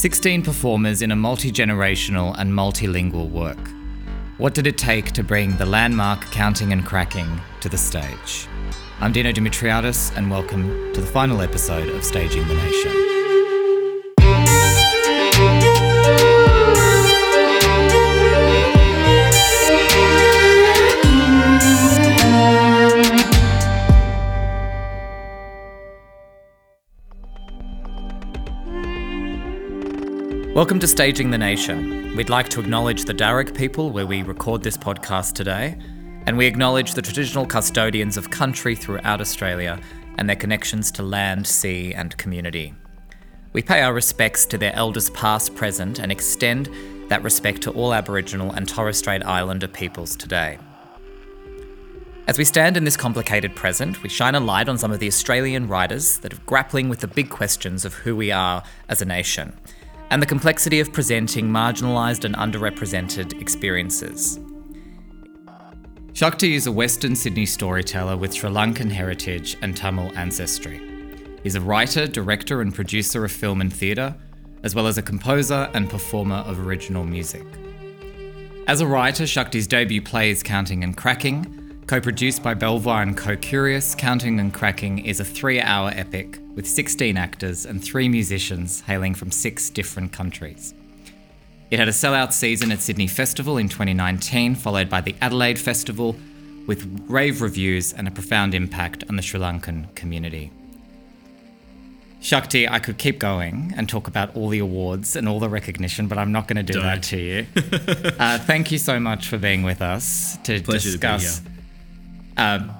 16 performers in a multi generational and multilingual work. What did it take to bring the landmark Counting and Cracking to the stage? I'm Dino Dimitriadis, and welcome to the final episode of Staging the Nation. Welcome to Staging the Nation. We'd like to acknowledge the Darug people where we record this podcast today, and we acknowledge the traditional custodians of country throughout Australia and their connections to land, sea, and community. We pay our respects to their elders past, present, and extend that respect to all Aboriginal and Torres Strait Islander peoples today. As we stand in this complicated present, we shine a light on some of the Australian writers that are grappling with the big questions of who we are as a nation and the complexity of presenting marginalised and underrepresented experiences. Shakti is a Western Sydney storyteller with Sri Lankan heritage and Tamil ancestry. He's a writer, director, and producer of film and theatre, as well as a composer and performer of original music. As a writer, Shakti's debut play is Counting and Cracking, Co produced by Belvoir and Co Curious, Counting and Cracking is a three hour epic with 16 actors and three musicians hailing from six different countries. It had a sellout season at Sydney Festival in 2019, followed by the Adelaide Festival, with rave reviews and a profound impact on the Sri Lankan community. Shakti, I could keep going and talk about all the awards and all the recognition, but I'm not going to do Don't. that to you. uh, thank you so much for being with us to Pleasure discuss to uh,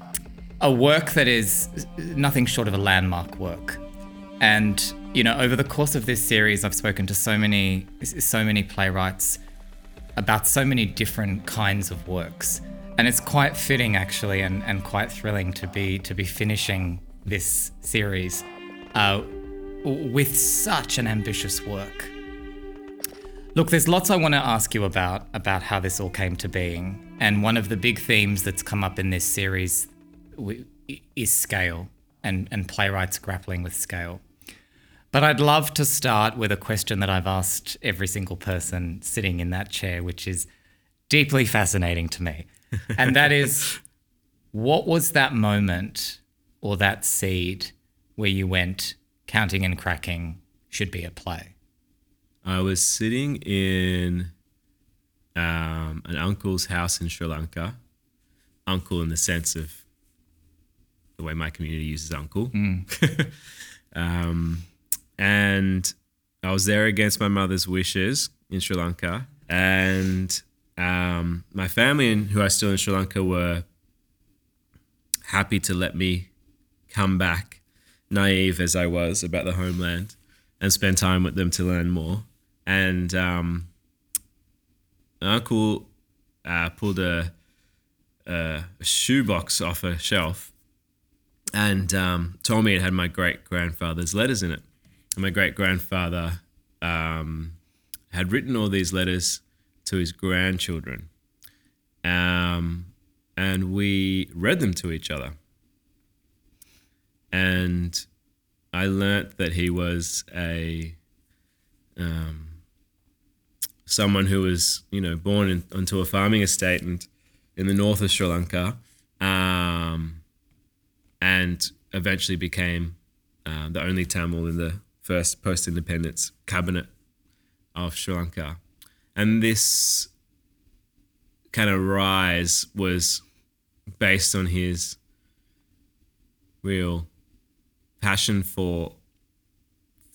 a work that is nothing short of a landmark work. And you know, over the course of this series, I've spoken to so many, so many playwrights about so many different kinds of works, and it's quite fitting actually, and, and quite thrilling to be to be finishing this series uh, with such an ambitious work. Look, there's lots I want to ask you about about how this all came to being, and one of the big themes that's come up in this series is scale and and playwrights grappling with scale. But I'd love to start with a question that I've asked every single person sitting in that chair, which is deeply fascinating to me, and that is, what was that moment or that seed where you went counting and cracking should be a play? I was sitting in um, an uncle's house in Sri Lanka. Uncle in the sense of the way my community uses uncle. Mm. um, and I was there against my mother's wishes in Sri Lanka. And um, my family, and who are still in Sri Lanka, were happy to let me come back, naive as I was about the homeland, and spend time with them to learn more and um, uncle uh, pulled a, a, a shoebox off a shelf and um, told me it had my great grandfather's letters in it. And my great grandfather um, had written all these letters to his grandchildren. Um, and we read them to each other. And I learnt that he was a um, someone who was, you know, born in, onto a farming estate and in the north of Sri Lanka, um, and eventually became uh, the only Tamil in the first post-independence cabinet of Sri Lanka, and this kind of rise was based on his real passion for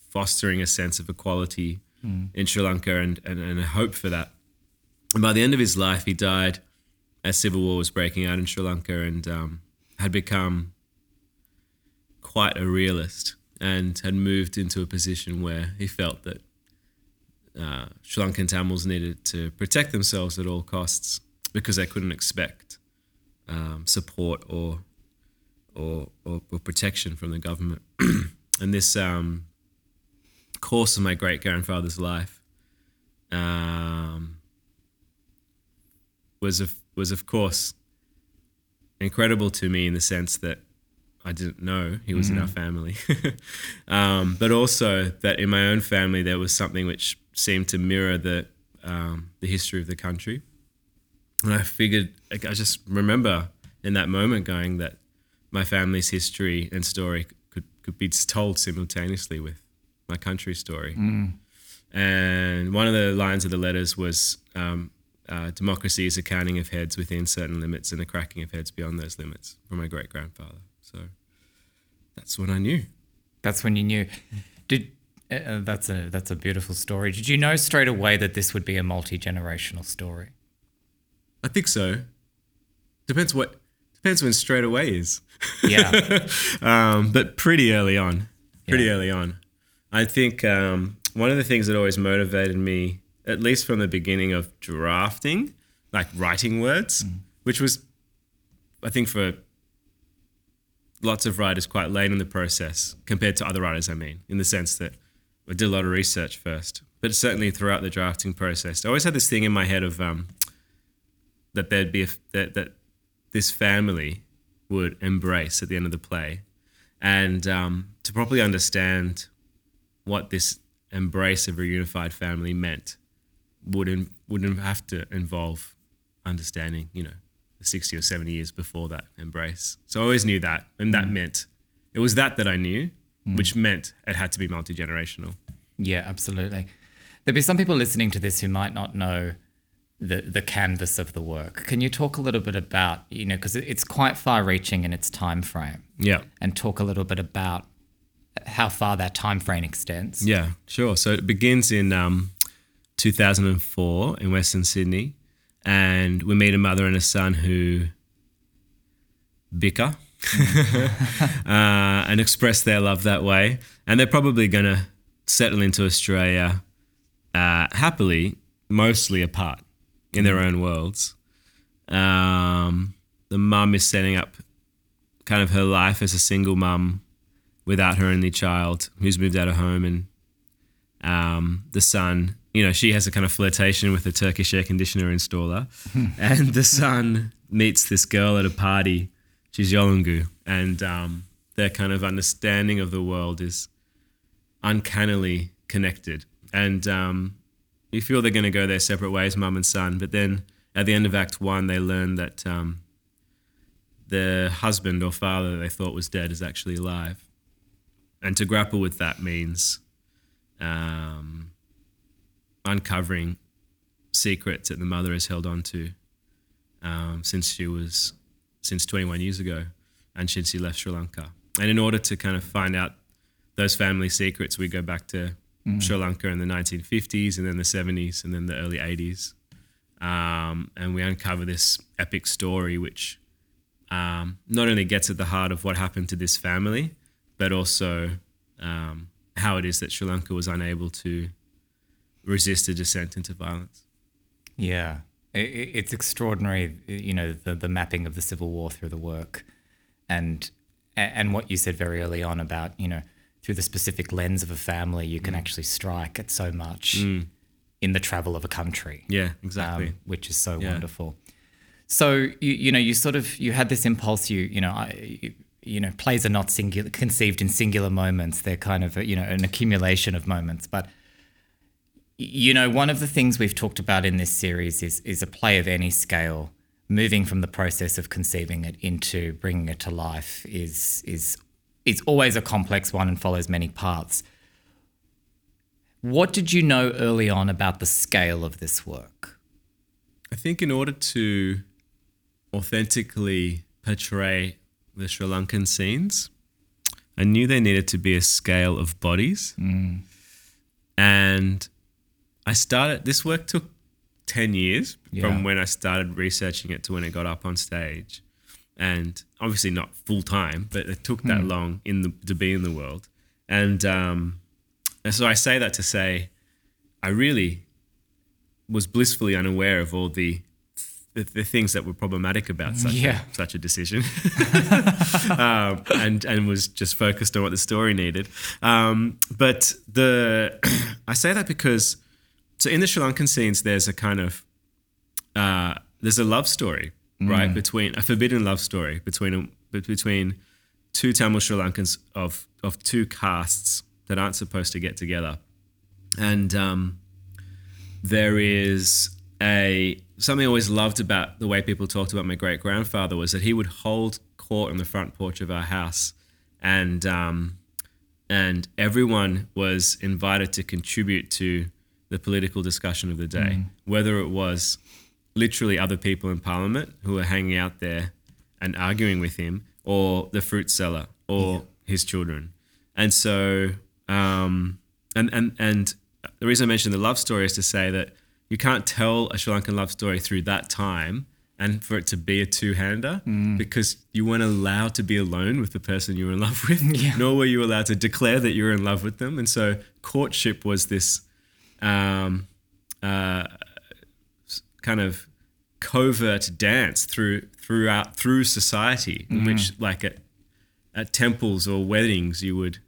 fostering a sense of equality mm. in Sri Lanka and, and, and a hope for that. And by the end of his life, he died as civil war was breaking out in Sri Lanka and um, had become quite a realist and had moved into a position where he felt that uh, Sri Lankan Tamils needed to protect themselves at all costs because they couldn't expect um, support or, or, or, or protection from the government. and this um, course of my great grandfather's life um, was of was of course incredible to me in the sense that I didn't know he was in our family. um, but also that in my own family there was something which seemed to mirror the um, the history of the country. And I figured, like, I just remember in that moment going that my family's history and story could could be told simultaneously with my country story. And one of the lines of the letters was. Um, uh, democracy is a counting of heads within certain limits and a cracking of heads beyond those limits from my great grandfather. So that's when I knew. That's when you knew. Did uh, uh, that's a that's a beautiful story. Did you know straight away that this would be a multi generational story? I think so. Depends what depends when straight away is. Yeah. um, but pretty early on. Pretty Yeah. early on. I think um, one of the things that always motivated me, at least from the beginning of drafting, like writing words, which was, I think, for lots of writers quite late in the process compared to other writers, I mean, in the sense that I did a lot of research first. But certainly throughout the drafting process, I always had this thing in my head of um, that there'd be a, that, that this family would embrace at the end of the play. And um, to properly understand what this embrace of a unified family meant would in, wouldn't have to involve understanding, you know, the 60 or 70 years before that embrace. So I always knew that. And that meant it was that that I knew, which meant it had to be multi generational. Yeah, absolutely. There'll be some people listening to this who might not know the the canvas of the work. Can you talk a little bit about you know because it's quite far reaching in its time frame, Yeah. and talk a little bit about how far that time frame extends. Yeah, sure. So it begins in um, 2004 in Western Sydney, and we meet a mother and a son who bicker uh, and express their love that way. And they're probably going to settle into Australia uh, happily, mostly apart in their own worlds. Um, the mum is setting up kind of her life as a single mum without her only child who's moved out of home and um, the son you know she has a kind of flirtation with a turkish air conditioner installer. And the son meets this girl at a party she's Yolngu and um, their kind of understanding of the world is uncannily connected. And um, you feel they're going to go their separate ways mum and son. But then at the end of act one they learn that um, the husband or father they thought was dead is actually alive. And to grapple with that means um, uncovering secrets that the mother has held on to um, since she was since 21 years ago and since she left Sri Lanka. And in order to kind of find out those family secrets, we go back to Sri Lanka in the 1950s and then the 70s and then the early 80s. Um, and we uncover this epic story, which um, not only gets at the heart of what happened to this family, but also um, how it is that Sri Lanka was unable to resist a descent into violence. Yeah, it's extraordinary. You know, the the mapping of the civil war through the work, and and what you said very early on about you know through the specific lens of a family, you can actually strike at so much in the travel of a country. Yeah, exactly. um, which is so Yeah. wonderful. So you you know you sort of you had this impulse. You you know I, you, you know plays are not singular conceived in singular moments. They're kind of a, you know an accumulation of moments. But you know one of the things we've talked about in this series is is a play of any scale. Moving from the process of conceiving it into bringing it to life is is is always a complex one and follows many paths. What did you know early on about the scale of this work? I think in order to authentically portray the Sri Lankan scenes, I knew there needed to be a scale of bodies. Mm. And I started, this work took 10 years Yeah. from when I started researching it to when it got up on stage. And obviously not full time, but it took that long in the, to be in the world. And, um, and so I say that to say, I really was blissfully unaware of all the the, the things that were problematic about such Yeah. a, such a decision, um, and and was just focused on what the story needed. Um, but the I say that because so in the Sri Lankan scenes, there's a kind of uh, there's a love story right between a forbidden love story between between two Tamil Sri Lankans of of two castes that aren't supposed to get together, and um, there is a something I always loved about the way people talked about my great grandfather was that he would hold court on the front porch of our house, and um, and everyone was invited to contribute to the political discussion of the day, whether it was literally other people in parliament who were hanging out there and arguing with him, or the fruit seller, or his children, and so um, and and and the reason I mentioned the love story is to say that you can't tell a Sri Lankan love story through that time and for it to be a two-hander because you weren't allowed to be alone with the person you were in love with, Yeah. nor were you allowed to declare that you were in love with them. And so courtship was this um, uh, kind of covert dance through throughout through society, in which like at at temples or weddings you would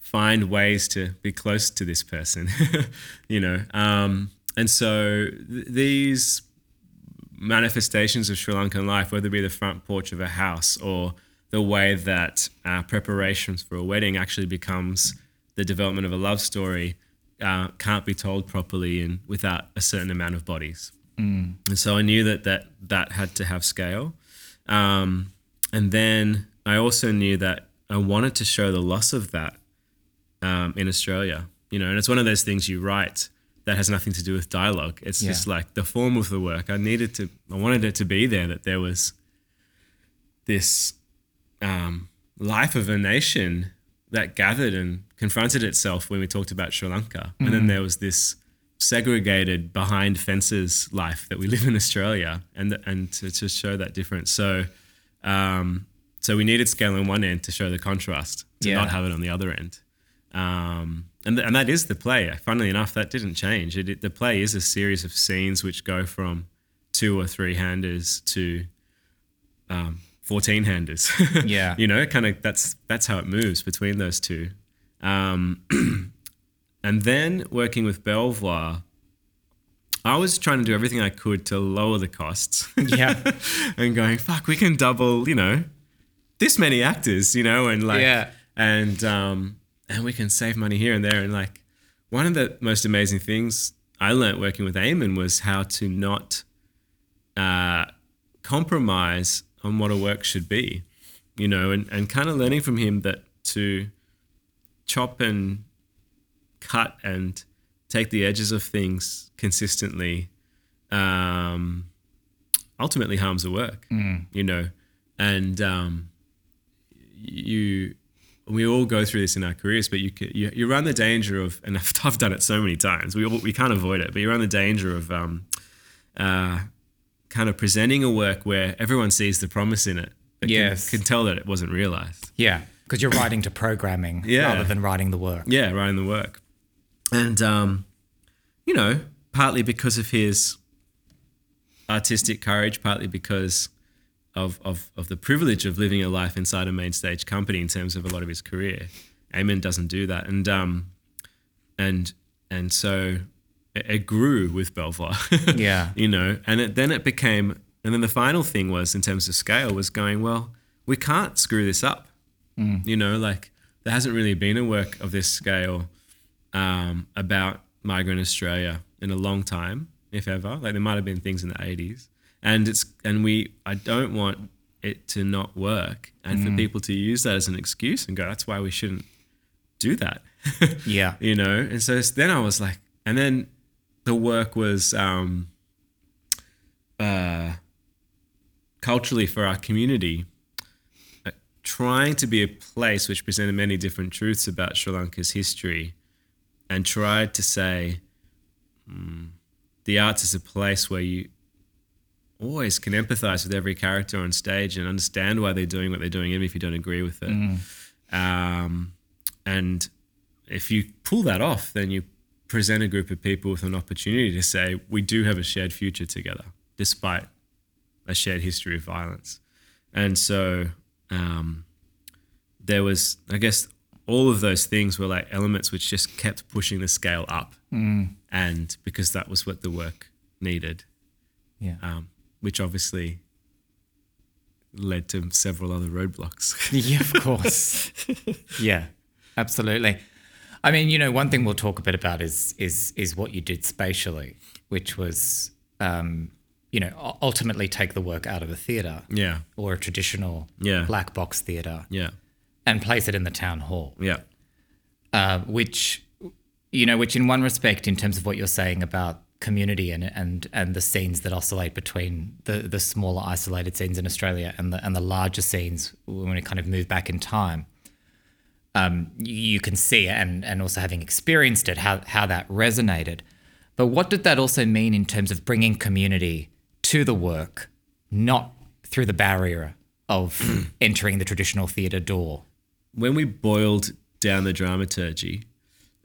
find ways to be close to this person, you know. Um, and so th- these manifestations of Sri Lankan life, whether it be the front porch of a house or the way that uh, preparations for a wedding actually becomes the development of a love story, uh, can't be told properly and without a certain amount of bodies. And so I knew that that, that had to have scale. Um, and then I also knew that I wanted to show the loss of that um, in Australia. You know, and it's one of those things you write that has nothing to do with dialogue. It's Yeah. just like the form of the work. I needed to, I wanted it to be there that there was this um, life of a nation that gathered and confronted itself when we talked about Sri Lanka. And then there was this segregated behind fences life that we live in Australia and and to, to show that difference. So um, so we needed scale on one end to show the contrast, to Yeah. not have it on the other end. Um, and, th- and that is the play. Funnily enough, that didn't change. It, it- the play is a series of scenes which go from two or three handers to um, 14 handers. Yeah. you know, kind of that's that's how it moves between those two. Um, and then working with Belvoir, I was trying to do everything I could to lower the costs. Yeah. and going, fuck, we can double, you know, this many actors, you know, and like, Yeah. and um, and we can save money here and there. And like, one of the most amazing things I learned working with Eamon was how to not uh, compromise on what a work should be, you know, and, and kind of learning from him that to chop and cut and take the edges of things consistently um, ultimately harms the work, you know, and um, you we all go through this in our careers, but you, you you run the danger of, and I've, I've done it so many times. We all, we can't avoid it, but you run the danger of um, uh, kind of presenting a work where everyone sees the promise in it, but Yes. can, can tell that it wasn't realized. Yeah. Because you're writing to programming Yeah. rather than writing the work. Yeah, writing the work, and um, you know, partly because of his artistic courage, partly because of, of of the privilege of living a life inside a main stage company in terms of a lot of his career. Eamon doesn't do that, and um, and and so it, it grew with Belvoir. Yeah. you know, and it, then it became, and then the final thing was in terms of scale was going well. We can't screw this up. You know, like there hasn't really been a work of this scale um, about migrant Australia in a long time, if ever. Like there might have been things in the 80s, and it's and we I don't want it to not work and for people to use that as an excuse and go that's why we shouldn't do that. Yeah. you know. And so then I was like, and then the work was um, uh, culturally for our community, trying to be a place which presented many different truths about Sri Lanka's history, and tried to say mm, the arts is a place where you always can empathize with every character on stage and understand why they're doing what they're doing, even if you don't agree with it. Um, and if you pull that off, then you present a group of people with an opportunity to say, we do have a shared future together, despite a shared history of violence. And so um, there was, I guess, all of those things were like elements which just kept pushing the scale up. And because that was what the work needed, Yeah. um, which obviously led to several other roadblocks. yeah, of course. yeah, absolutely. I mean, you know, one thing we'll talk a bit about is is is what you did spatially, which was, um, you know, ultimately take the work out of a theatre yeah, or a traditional Yeah. black box theatre yeah, and place it in the town hall. yeah, uh, which you know, which in one respect, in terms of what you're saying about community and and and the scenes that oscillate between the the smaller isolated scenes in Australia and the and the larger scenes when we kind of move back in time, um, you, you can see and and also having experienced it how how that resonated. But what did that also mean in terms of bringing community to the work, not through the barrier of entering the traditional theatre door? when we boiled down the dramaturgy,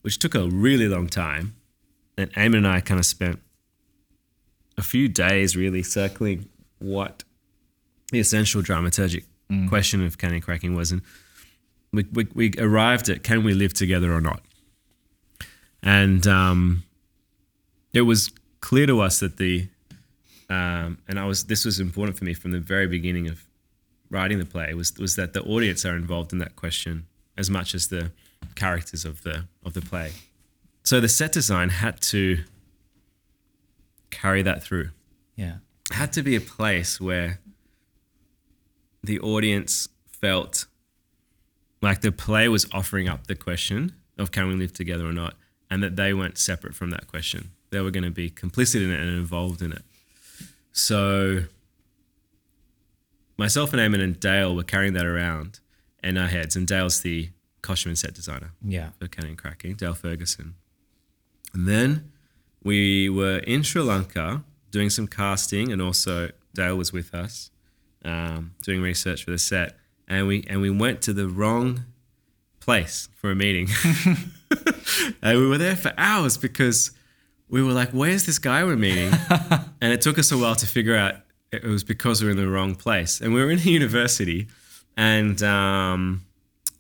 which took a really long time, and Eamon and I kind of spent a few days really circling what the essential dramaturgic question of Counting and Cracking was, and we, we, we arrived at can we live together or not, and um, it was clear to us that the um, and I was this was important for me from the very beginning of writing the play was was that the audience are involved in that question as much as the characters of the of the play. So the set design had to carry that through. Yeah. It had to be a place where the audience felt like the play was offering up the question of can we live together or not, and that they weren't separate from that question. They were going to be complicit in it and involved in it. So myself and Eamon and Dale were carrying that around in our heads, and Dale's the costume and set designer Yeah. for Counting and Cracking, Dale Ferguson. And then we were in Sri Lanka doing some casting, and also Dale was with us um, doing research for the set. And we and we went to the wrong place for a meeting, and we were there for hours because we were like, "Where's this guy we're meeting?" and it took us a while to figure out it was because we were in the wrong place. And we were in a university, and um,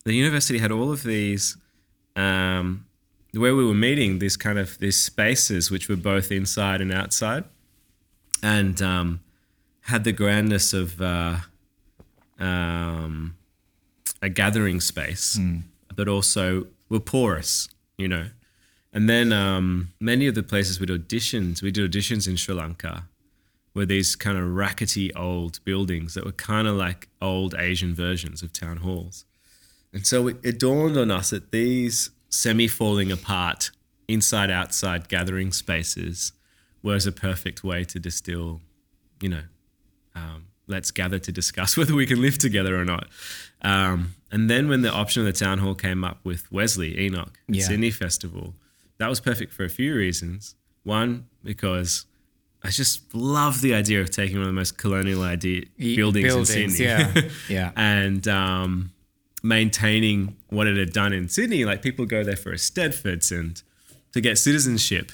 the university had all of these um, where we were meeting these kind of these spaces which were both inside and outside and um, had the grandness of uh, um, a gathering space but also were porous you know and then um, many of the places we did auditions we did auditions in sri lanka were these kind of rackety old buildings that were kind of like old asian versions of town halls and so it, it dawned on us that these semi falling apart, inside outside gathering spaces was a perfect way to distill, you know, um, let's gather to discuss whether we can live together or not. Um, and then when the option of the town hall came up with Wesley Enoch, Yeah. Sydney Festival, that was perfect for a few reasons. One, because I just love the idea of taking one of the most colonial idea buildings, buildings, in Sydney. yeah, yeah. and um, maintaining what it had done in Sydney. Like people go there for a Stedfords and to get citizenship,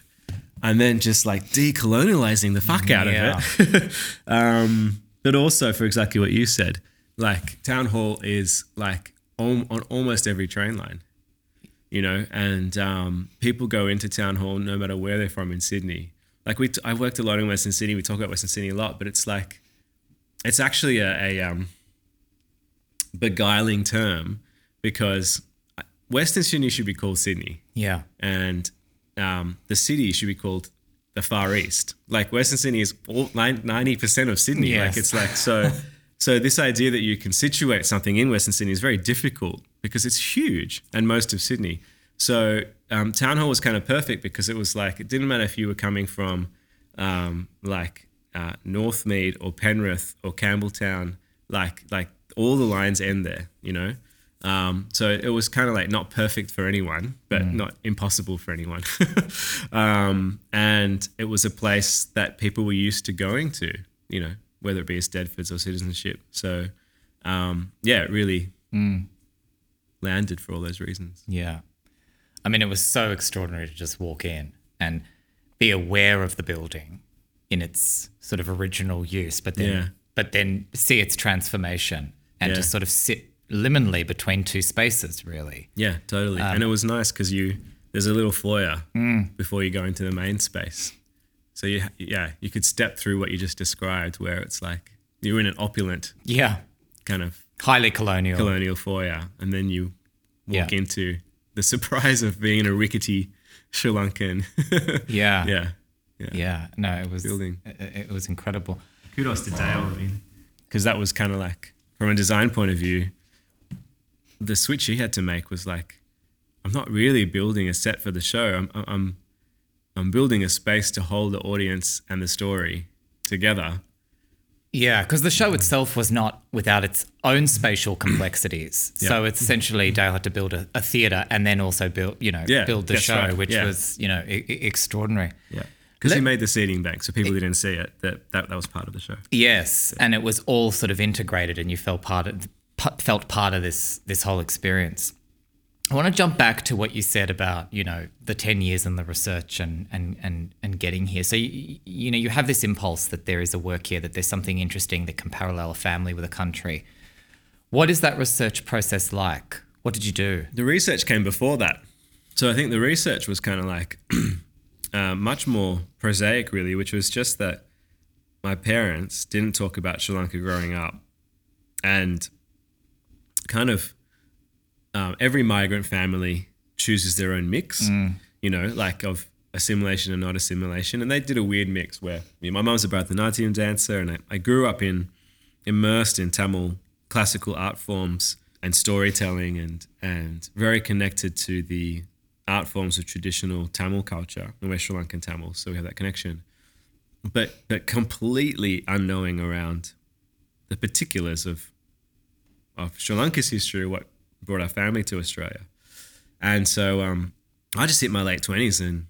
and then just like decolonializing the fuck out Yeah. of it. um, but also for exactly what you said, like town hall is like on, on almost every train line. You know, and um, people go into town hall no matter where they're from in Sydney. Like we, t- I worked a lot in Western Sydney. We talk about Western Sydney a lot, but it's like, it's actually a, a um, beguiling term because Western Sydney should be called Sydney Yeah. and um, the city should be called the Far East. Like Western Sydney is all ninety percent of Sydney. Yes. Like it's like so. so this idea that you can situate something in Western Sydney is very difficult because it's huge and most of Sydney. So um, Town Hall was kind of perfect because it was like it didn't matter if you were coming from um, like uh, Northmead or Penrith or Campbelltown, like like all the lines end there, you know. Um, so it was kind of like not perfect for anyone, but not impossible for anyone. um, and it was a place that people were used to going to, you know, whether it be a Stedfords or citizenship. So um, yeah, it really mm. landed for all those reasons. Yeah. I mean, it was so extraordinary to just walk in and be aware of the building in its sort of original use, but then Yeah. but then see its transformation and Yeah. to sort of sit liminally between two spaces, really. Yeah, totally. and um, it was nice because you there's a little foyer mm. before you go into the main space. So you yeah you could step through what you just described, where it's like you're in an opulent Yeah. kind of Highly colonial. colonial foyer, and then you walk Yeah. into the surprise of being in a rickety Sri Lankan. Yeah. yeah, yeah. Yeah. No, it was Building. It, it was incredible. Kudos to Dale, I mean, because that was kind of like from a design point of view, the switch he had to make was like, I'm not really building a set for the show. I'm I'm I'm building a space to hold the audience and the story together. Yeah, because the show itself was not without its own spatial complexities. So it's essentially Dale had to build a, a theater and then also build, you know, Yeah, build the show, right. which Yeah. was, you know, e- e- extraordinary. Yeah, because he made the seating bank, so people didn't see it. That that that was part of the show. Yes, and it was all sort of integrated, and you felt part of felt part of this this whole experience. I want to jump back to what you said about you know the ten years and the research and and and and getting here. So you, you know you have this impulse that there is a work here, that there's something interesting that can parallel a family with a country. What is that research process like? What did you do? The research came before that. So I think the research was kind of like uh, much more prosaic, really, which was just that my parents didn't talk about Sri Lanka growing up. And kind of um, every migrant family chooses their own mix, you know, like of assimilation and not assimilation. And they did a weird mix where you know, my mum's a Bharatanatyam dancer, and I, I grew up in immersed in Tamil classical art forms and storytelling and and very connected to the art forms of traditional Tamil culture and we're Sri Lankan Tamil, so we have that connection. But but completely unknowing around the particulars of of Sri Lanka's history, what brought our family to Australia. And so um, I just hit my late twenties and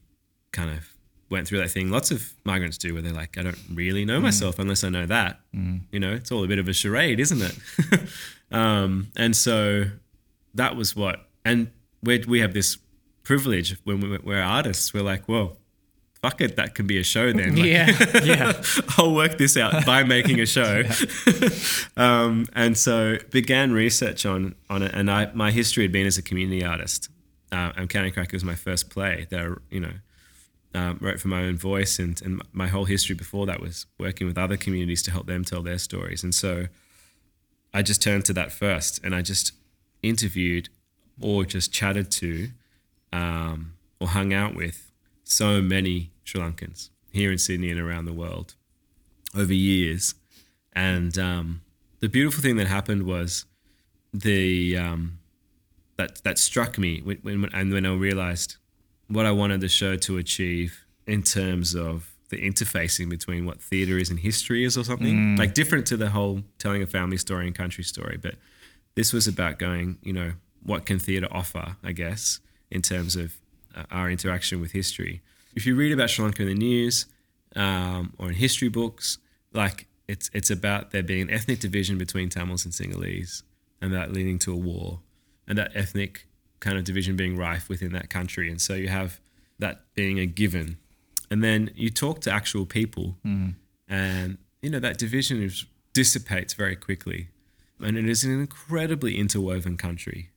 kind of went through that thing. Lots of migrants do, where they're like, I don't really know myself unless I know that. You know, it's all a bit of a charade, isn't it? um, and so that was what. And we we have this privilege when we, we're artists. We're like, well, fuck it, that can be a show then. Like, yeah, yeah, I'll work this out by making a show. um, and so began research on on it. And I my history had been as a community artist. Uh, and Counting and Cracking was my first play. That I, you know um, wrote for my own voice, and and my whole history before that was working with other communities to help them tell their stories. And so I just turned to that first, and I just interviewed or just chatted to um, or hung out with so many Sri Lankans here in Sydney and around the world over years. And um, the beautiful thing that happened was the um, that that struck me when, when and when I realized what I wanted the show to achieve in terms of the interfacing between what theater is and history is or something like different to the whole telling a family story and country story but this was about going you know what can theater offer i guess in terms of our interaction with history. If you read about sri lanka in the news um, or in history books like it's it's about there being an ethnic division between tamils and sinhalese and that leading to a war and that ethnic kind of division being rife within that country and so you have that being a given. And then you talk to actual people and you know that division is, dissipates very quickly. And it is an incredibly interwoven country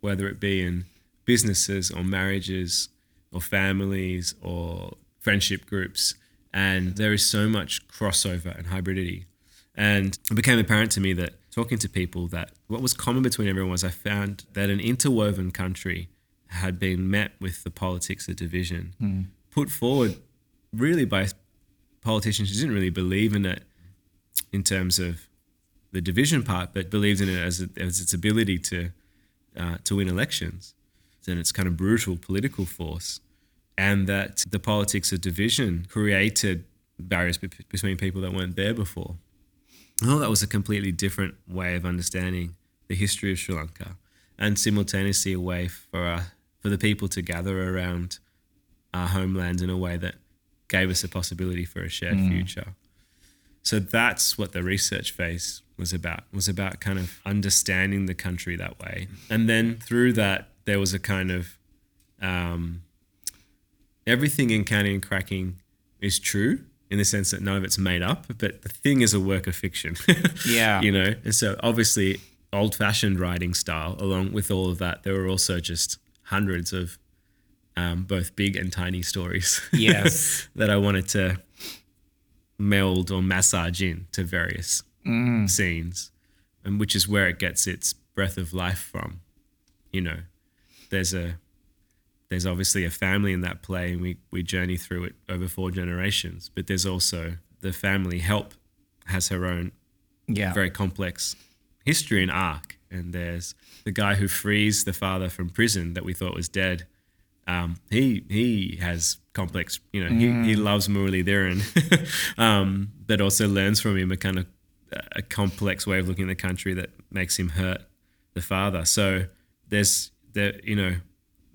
whether it be in businesses or marriages or families or friendship groups and there is so much crossover and hybridity. And it became apparent to me that talking to people that what was common between everyone was i found that an interwoven country had been met with the politics of division put forward really by politicians who didn't really believe in it in terms of the division part, but believed in it as, as its ability to uh, to win elections and its kind of brutal political force, and that the politics of division created barriers be- between people that weren't there before. I thought that was a completely different way of understanding the history of Sri Lanka, and simultaneously a way for uh, for the people to gather around our homeland in a way that gave us a possibility for a shared future. So that's what the research phase was about. Was about kind of understanding the country that way, and then through that there was a kind of um, everything in counting and cracking is true in the sense that none of it's made up, but the thing is a work of fiction. Yeah. you know, and so obviously old-fashioned writing style. Along with all of that, there were also just hundreds of um, both big and tiny stories. Yes. that I wanted to meld or massage in to various scenes, and which is where it gets its breath of life from. You know, there's a there's obviously a family in that play, and we we journey through it over four generations. But there's also the family help has her own Yeah. very complex history and arc. And there's the guy who frees the father from prison that we thought was dead. Um, he he has complex, you know, he, he loves Murali Dhiran, um, but also learns from him a kind of a complex way of looking at the country that makes him hurt the father. So there's the you know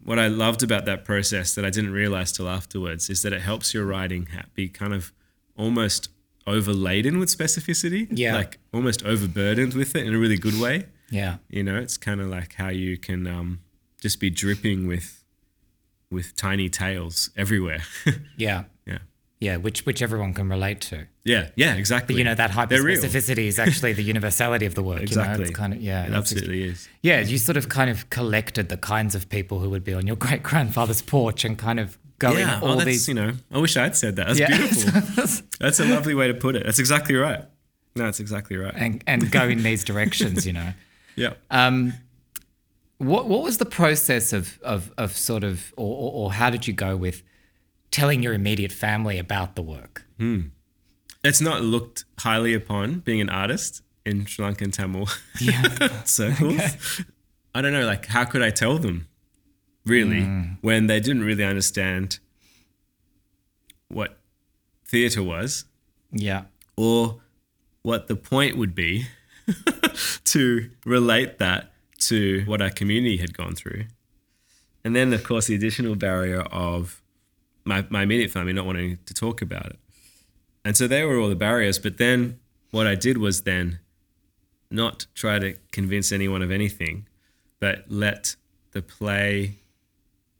what I loved about that process that I didn't realize till afterwards is that it helps your writing be kind of almost overladen with specificity, Yeah. like almost overburdened with it in a really good way. yeah. You know, it's kind of like how you can um, just be dripping with with tiny tales everywhere. Yeah. Yeah. Which which everyone can relate to. yeah, yeah, exactly. But you know that They're real. hyperspecificity is actually the universality of the work. You know? Exactly. It's kind of yeah. It absolutely is. Yeah, you sort of kind of collected the kinds of people who would be on your great grandfather's porch and kind of going Yeah, all oh, that's, these. you know, I wish I'd said that. That's yeah, beautiful. That's a lovely way to put it. That's exactly right. No, that's exactly right. and and go in these directions. You know. yeah. Um, what what was the process of of of sort of or, or, or how did you go with telling your immediate family about the work? Hmm. it's not looked highly upon being an artist in Sri Lankan Tamil Yeah. circles. I don't know, like how could I tell them really hmm. when they didn't really understand what theatre was yeah. or what the point would be to relate that to what our community had gone through. And then, of course, the additional barrier of my, my immediate family not wanting to talk about it. And so they were all the barriers. But then what I did was then not try to convince anyone of anything, but let the play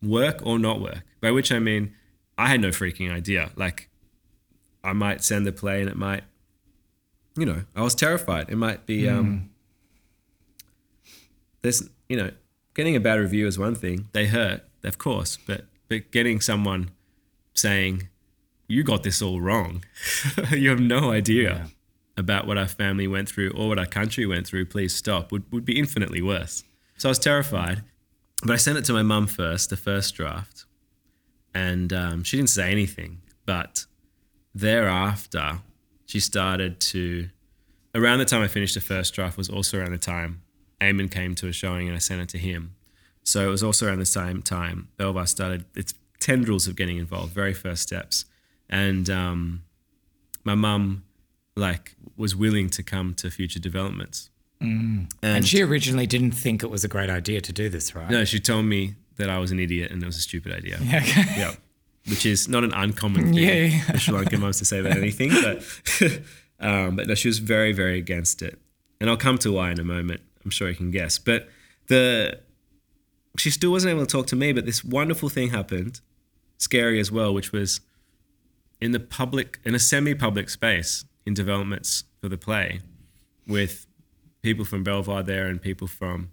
work or not work. By which I mean, I had no freaking idea. Like, I might send the play and it might, you know, I was terrified. It might be, um, there's, you know, getting a bad review is one thing. They hurt, of course, but but getting someone saying, "You got this all wrong," you have no idea about what our family went through or what our country went through. Please stop. Would would be infinitely worse. So I was terrified, but I sent it to my mum first, the first draft, and um, she didn't say anything. But thereafter, she started to. Around the time I finished the first draft was also around the time Eamon came to a showing and I sent it to him. So it was also around the same time Belvoir started its tendrils of getting involved, very first steps. And um, my mum, like, was willing to come to future developments. And, And she originally didn't think it was a great idea to do this, right? no, she told me that I was an idiot and it was a stupid idea. Okay. yeah, which is not an uncommon thing Yeah, yeah. for Sri Lankan mums to say about anything, but um, but no, she was very very against it, and I'll come to why in a moment. I'm sure you can guess, but the she still wasn't able to talk to me. But this wonderful thing happened, scary as well, which was in the public in a semi-public space in developments for the play, with people from Belvoir there and people from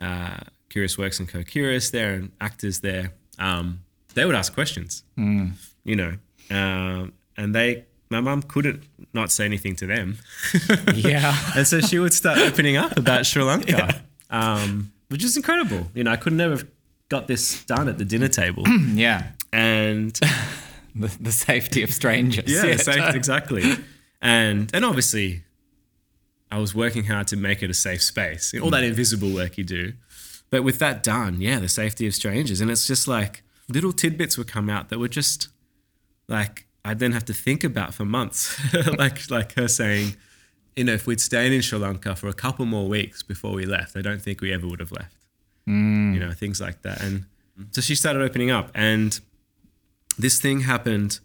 uh, Curious Works and Co-Curious there and actors there. Um, they would ask questions, you know, um, and they, my mum couldn't not say anything to them, Yeah. and so she would start opening up about Sri Lanka, um, which is incredible. You know, I could never got this done at the dinner table, yeah. and The, the safety of strangers. yeah, safe, exactly, and and obviously, I was working hard to make it a safe space. All that invisible work you do, but with that done, yeah, the safety of strangers, and it's just like little tidbits would come out that were just like I'd then have to think about for months, like like her saying, you know, if we'd stayed in Sri Lanka for a couple more weeks before we left, I don't think we ever would have left. Mm. You know, things like that, and so she started opening up, and this thing happened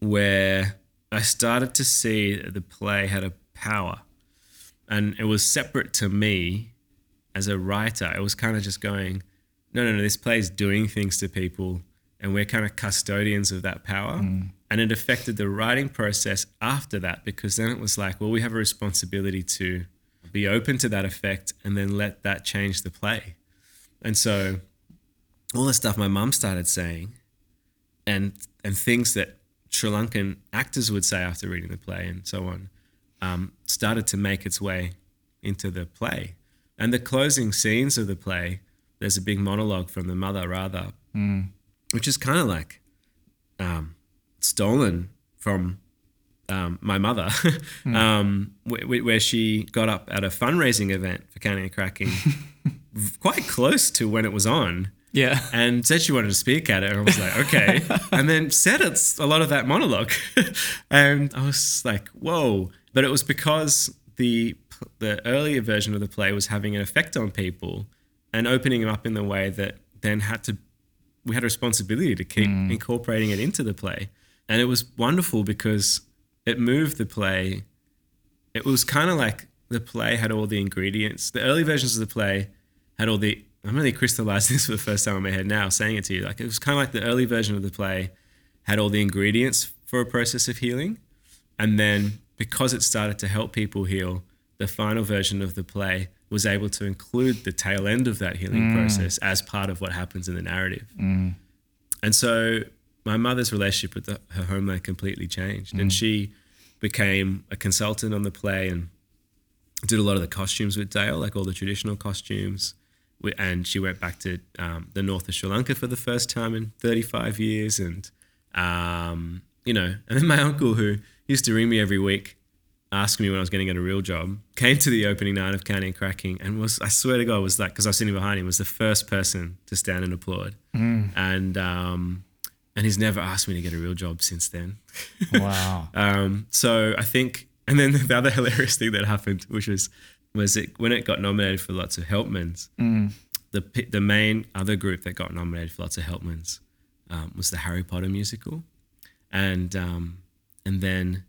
where I started to see that the play had a power, and it was separate to me as a writer. It was kind of just going, no, no, no, this play is doing things to people, and we're kind of custodians of that power. Mm. And it affected the writing process after that because then it was like, well, we have a responsibility to be open to that effect and then let that change the play. And so all the stuff my mum started saying and and things that Sri Lankan actors would say after reading the play and so on um, started to make its way into the play. And the closing scenes of the play, there's a big monologue from the mother, rather, which is kind of like um, stolen from um, my mother, um, wh- wh- where she got up at a fundraising event for Counting and Cracking, quite close to when it was on, Yeah. and said she wanted to speak at it. And I was like, okay. and then said it's a lot of that monologue. and I was like, whoa. But it was because the the earlier version of the play was having an effect on people and opening them up in the way that then had to we had a responsibility to keep mm. incorporating it into the play. And it was wonderful because it moved the play. It was kind of like the play had all the ingredients. The early versions of the play had all the. I'm really crystallizing this for the first time in my head now, saying it to you. Like it was kind of like the early version of the play had all the ingredients for a process of healing, and then because it started to help people heal, the final version of the play was able to include the tail end of that healing mm. process as part of what happens in the narrative. Mm. And so my mother's relationship with the, her homeland completely changed. And mm. she became a consultant on the play and did a lot of the costumes with Dale, like all the traditional costumes. We- And she went back to um, the north of Sri Lanka for the first time in 35 years. And, um, you know, and then my uncle, who used to ring me every week, asking me when I was going to get a real job, came to the opening night of Counting and Cracking and was, I swear to God, was like, because I was sitting behind him, was the first person to stand and applaud. And, um, and he's never asked me to get a real job since then. Wow. Um, so I think, and then the other hilarious thing that happened, which was, was it when it got nominated for lots of Helpmanns, the the main other group that got nominated for lots of Helpmanns um, was the Harry Potter musical, and um, and then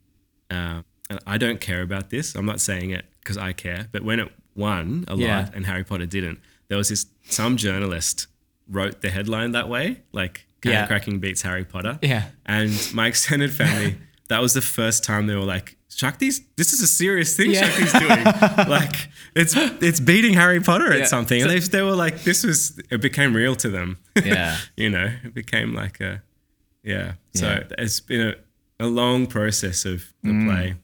uh, and I don't care about this. I'm not saying it because I care, but when it won a Yeah. lot and Harry Potter didn't, there was this some journalist wrote the headline that way, like "Counting Yeah. Cracking beats Harry Potter." Yeah. And my extended family, that was the first time they were like, Shakthi's, this is a serious thing Yeah. Shakthi's doing. like, it's it's beating Harry Potter at Yeah. something. And they, they were like, this was, it became real to them. Yeah. you know, it became like a, yeah. So Yeah. it's been a, a long process of the Mm. play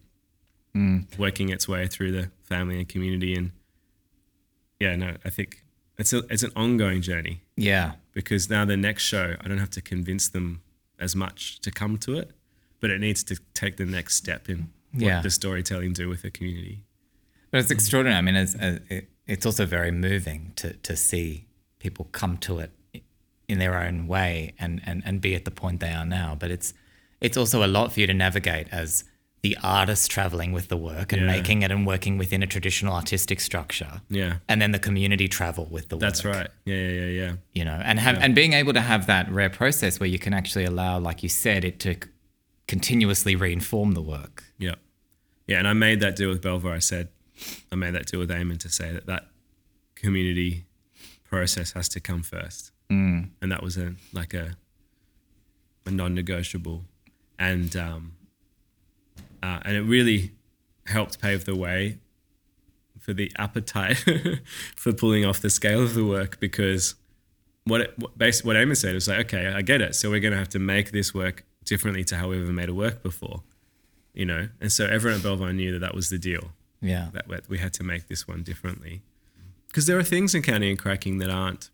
working its way through the family and community. And yeah, no, I think it's, a, it's an ongoing journey Yeah. because now the next show, I don't have to convince them as much to come to it, but it needs to take the next step in what Yeah. the storytelling do with the community. But it's extraordinary. I mean, it's, uh, it's also very moving to, to see people come to it in their own way and, and, and be at the point they are now. But it's it's also a lot for you to navigate as the artist traveling with the work and Yeah. making it and working within a traditional artistic structure. Yeah, And then the community travel with the work. that's right. Yeah, yeah, yeah, yeah. You know, and have and being able to have that rare process where you can actually allow, like you said, it to continuously reinform the work. Yeah. Yeah. And I made that deal with Belvoir. I said, I made that deal with Eamon to say that that community process has to come first. Mm. And that was a like a, a non negotiable. And, um, uh, and it really helped pave the way for the appetite for pulling off the scale of the work because what it, what, basically what Eamon said was like, okay, I get it. So we're going to have to make this work differently to how we've ever made a work before, you know. And so everyone at Belvoir knew that that was the deal. Yeah. That we- we had to make this one differently, because there are things in counting and cracking that aren't.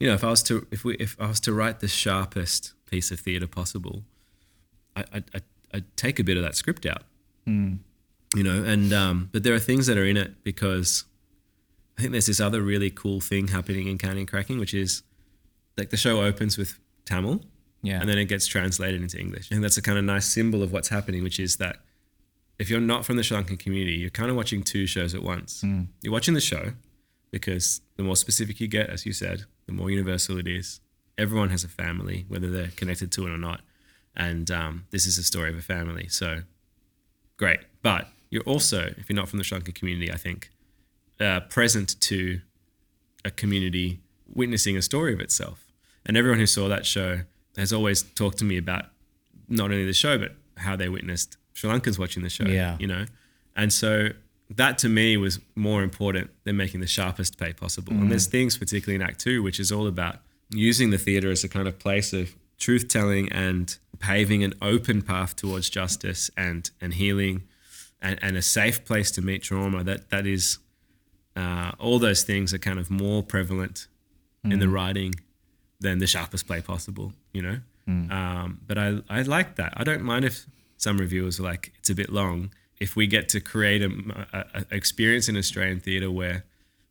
You know, if I was to if we if I was to write the sharpest piece of theatre possible, I I I'd, I'd take a bit of that script out. You know, and um, but there are things that are in it because I think there's this other really cool thing happening in counting and cracking, which is like the show opens with Tamil, Yeah. and then it gets translated into English. And that's a kind of nice symbol of what's happening, which is that if you're not from the Sri Lankan community, you're kind of watching two shows at once. You're watching the show because the more specific you get, as you said, the more universal it is. Everyone has a family, whether they're connected to it or not. And um, this is a story of a family. So great. But you're also, if you're not from the Sri Lankan community, I think, uh, present to a community witnessing a story of itself. And everyone who saw that show has always talked to me about not only the show, but how they witnessed Sri Lankans watching the show. Yeah. You know? And so that to me was more important than making the sharpest pay possible. And there's things, particularly in Act Two, which is all about using the theatre as a kind of place of truth telling and paving an open path towards justice and and healing and, and a safe place to meet trauma. That that is uh, all those things are kind of more prevalent in the writing than the sharpest play possible. You know, um, but I I like that. I don't mind if some reviewers are like it's a bit long. If we get to create a, a, a experience in Australian theatre where,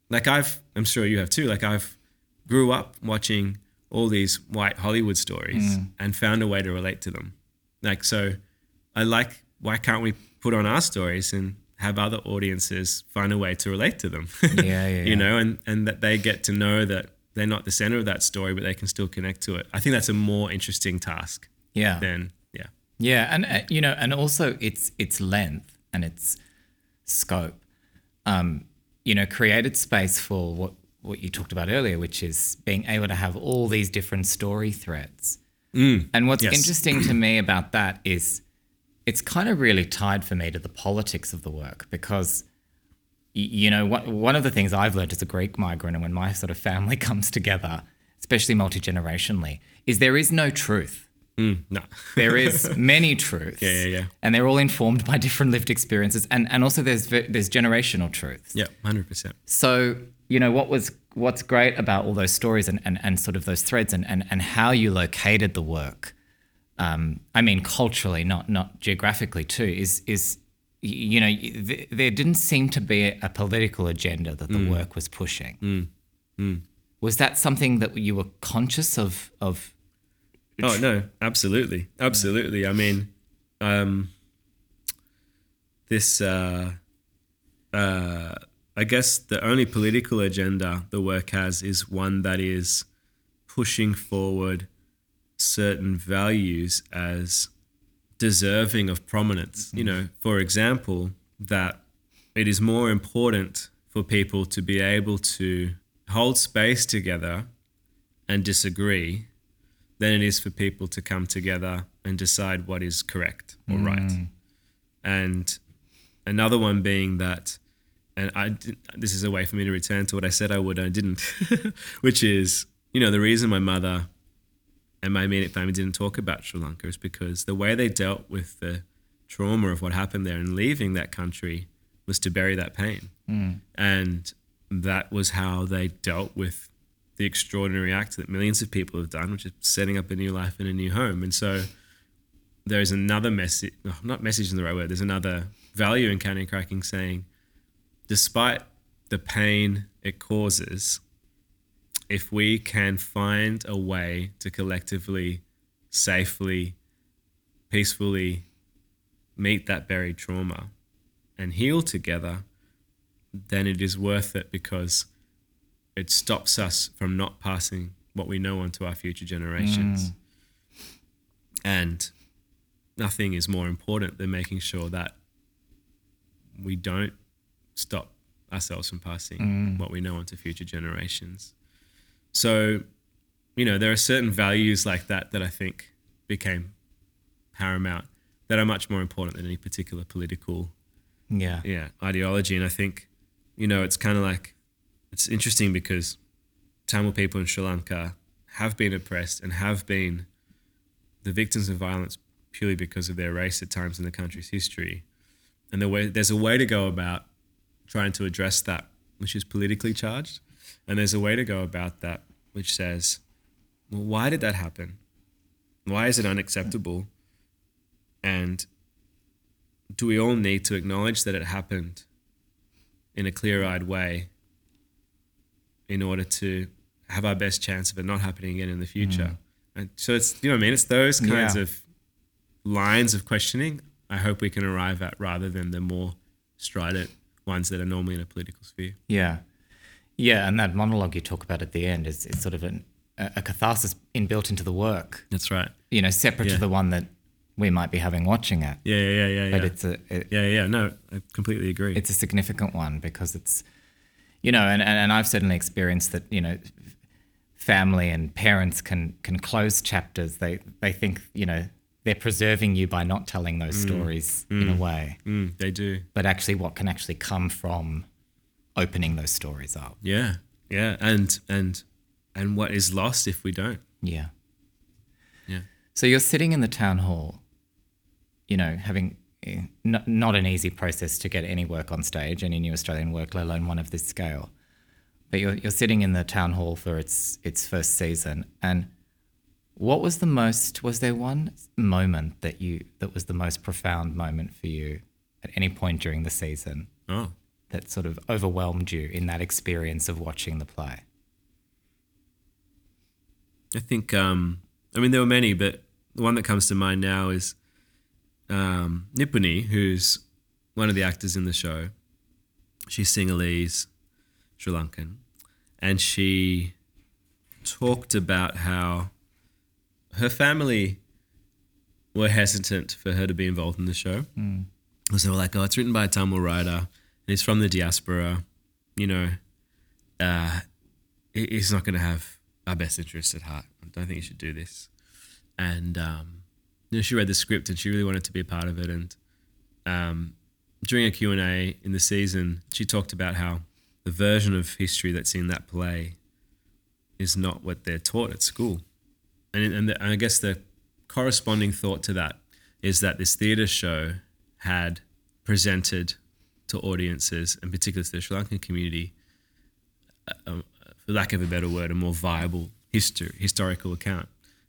like I've, I'm sure you have too. Like I've grew up watching all these white Hollywood stories and found a way to relate to them. Like so, I like why can't we put on our stories and have other audiences find a way to relate to them? Yeah, yeah, yeah. you know, and and that they get to know that they're not the center of that story, but they can still connect to it. I think that's a more interesting task Yeah. than yeah. Yeah, and uh, you know, and also its its length and its scope, um, you know, created space for what what you talked about earlier, which is being able to have all these different story threads. And what's yes. interesting to me about that is it's kind of really tied for me to the politics of the work because you know what, one of the things I've learned as a Greek migrant and when my sort of family comes together, especially multi generationally, is there is no truth No. there is many truths. Yeah, yeah, yeah. And they're all informed by different lived experiences, and and also there's there's generational truths. Yeah, hundred percent. So you know what was what's great about all those stories and and, and sort of those threads and, and and how you located the work. Um, I mean, culturally, not not geographically too. Is is you know th- there didn't seem to be a, a political agenda that the work was pushing. Was that something that you were conscious of of Oh no, absolutely, absolutely. I mean, um, this. Uh, uh, I guess the only political agenda the work has is one that is pushing forward certain values as deserving of prominence. You know, for example, that it is more important for people to be able to hold space together and disagree than it is for people to come together and decide what is correct or mm. right. And another one being that, and I did, this is a way for me to return to what I said I would, I didn't, which is, you know, the reason my mother and my immediate family didn't talk about Sri Lanka is because the way they dealt with the trauma of what happened there and leaving that country was to bury that pain. Mm. And that was how they dealt with the extraordinary act that millions of people have done, which is setting up a new life in a new home. And so there's another message, not message in the right word, there's another value in counting cracking saying, despite the pain it causes, if we can find a way to collectively, safely, peacefully meet that buried trauma and heal together, then it is worth it because it stops us from not passing what we know on to our future generations. Mm. And nothing is more important than making sure that we don't stop ourselves from passing mm. what we know onto future generations. So, you know, there are certain values like that that I think became paramount that are much more important than any particular political yeah. yeah ideology. And i think you know it's kind of like it's interesting because tamil people in sri lanka have been oppressed and have been the victims of violence purely because of their race at times in the country's history. And the way there's a way to go about trying to address that which is politically charged and there's a way to go about that which says well why did that happen why is it unacceptable and do we all need to acknowledge that it happened in a clear eyed way in order to have our best chance of it not happening again in the future? Mm. And so it's, you know what I mean? It's those kinds Yeah. of lines of questioning I hope we can arrive at rather than the more strident ones that are normally in a political sphere. Yeah. Yeah. And that monologue you talk about at the end is, is sort of an, a, catharsis inbuilt into the work, That's right. you know, separate Yeah. to the one that we might be having watching it. Yeah, yeah, yeah, yeah. But yeah. it's a it, yeah, yeah, no, I completely agree. it's a significant one because it's, you know, and, and, and I've certainly experienced that, you know, family and parents can can close chapters. They they think, you know, they're preserving you by not telling those stories in a way. mm, they do. But actually what can actually come from opening those stories up. Yeah, yeah, and and and what is lost if we don't? Yeah. Yeah. So you're sitting in the town hall, you know, having eh, n- not an easy process to get any work on stage, any new Australian work, let alone one of this scale. But you're you're sitting in the town hall for its its first season, and what was the most? Was there one moment that you that was the most profound moment for you at any point during the season Oh, that sort of overwhelmed you in that experience of watching the play? I think. Um, I mean, there were many, but the one that comes to mind now is um, Nipuni, who's one of the actors in the show. She's Sinhalese, Sri Lankan, and she talked about how her family were hesitant for her to be involved in the show. Because they were like, oh, it's written by a Tamil writer, he's from the diaspora. You know, uh, he's not going to have our best interests at heart. I don't think you should do this. And um, you know, she read the script and she really wanted to be a part of it. And um, during a Q and A in the season, she talked about how the version of history that's in that play is not what they're taught at school. And, and, the, and I guess the corresponding thought to that is that this theatre show had presented to audiences, and particularly to the Sri Lankan community, um, for lack of a better word, a more viable history, historical account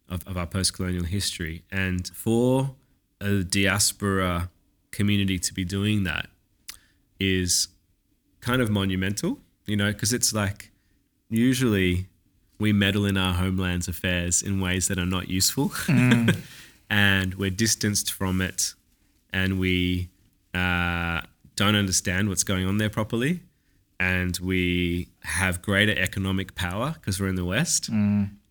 of, of our post-colonial history. And for a diaspora community to be doing that is kind of monumental, you know, because it's like usually we meddle in our homeland's affairs in ways that are not useful, and we're distanced from it, and we uh, don't understand what's going on there properly, and we have greater economic power because we're in the West,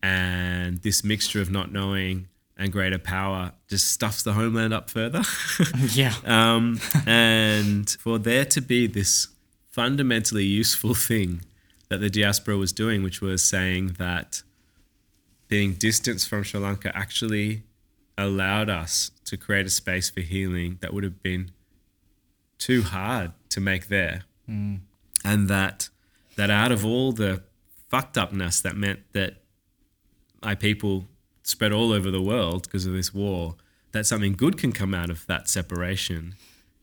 and this mixture of not knowing and greater power just stuffs the homeland up further. Yeah. um, and for there to be this fundamentally useful thing that the diaspora was doing, which was saying that being distanced from Sri Lanka actually allowed us to create a space for healing that would have been too hard to make there. And that that out of all the fucked upness that meant that my people spread all over the world because of this war, that something good can come out of that separation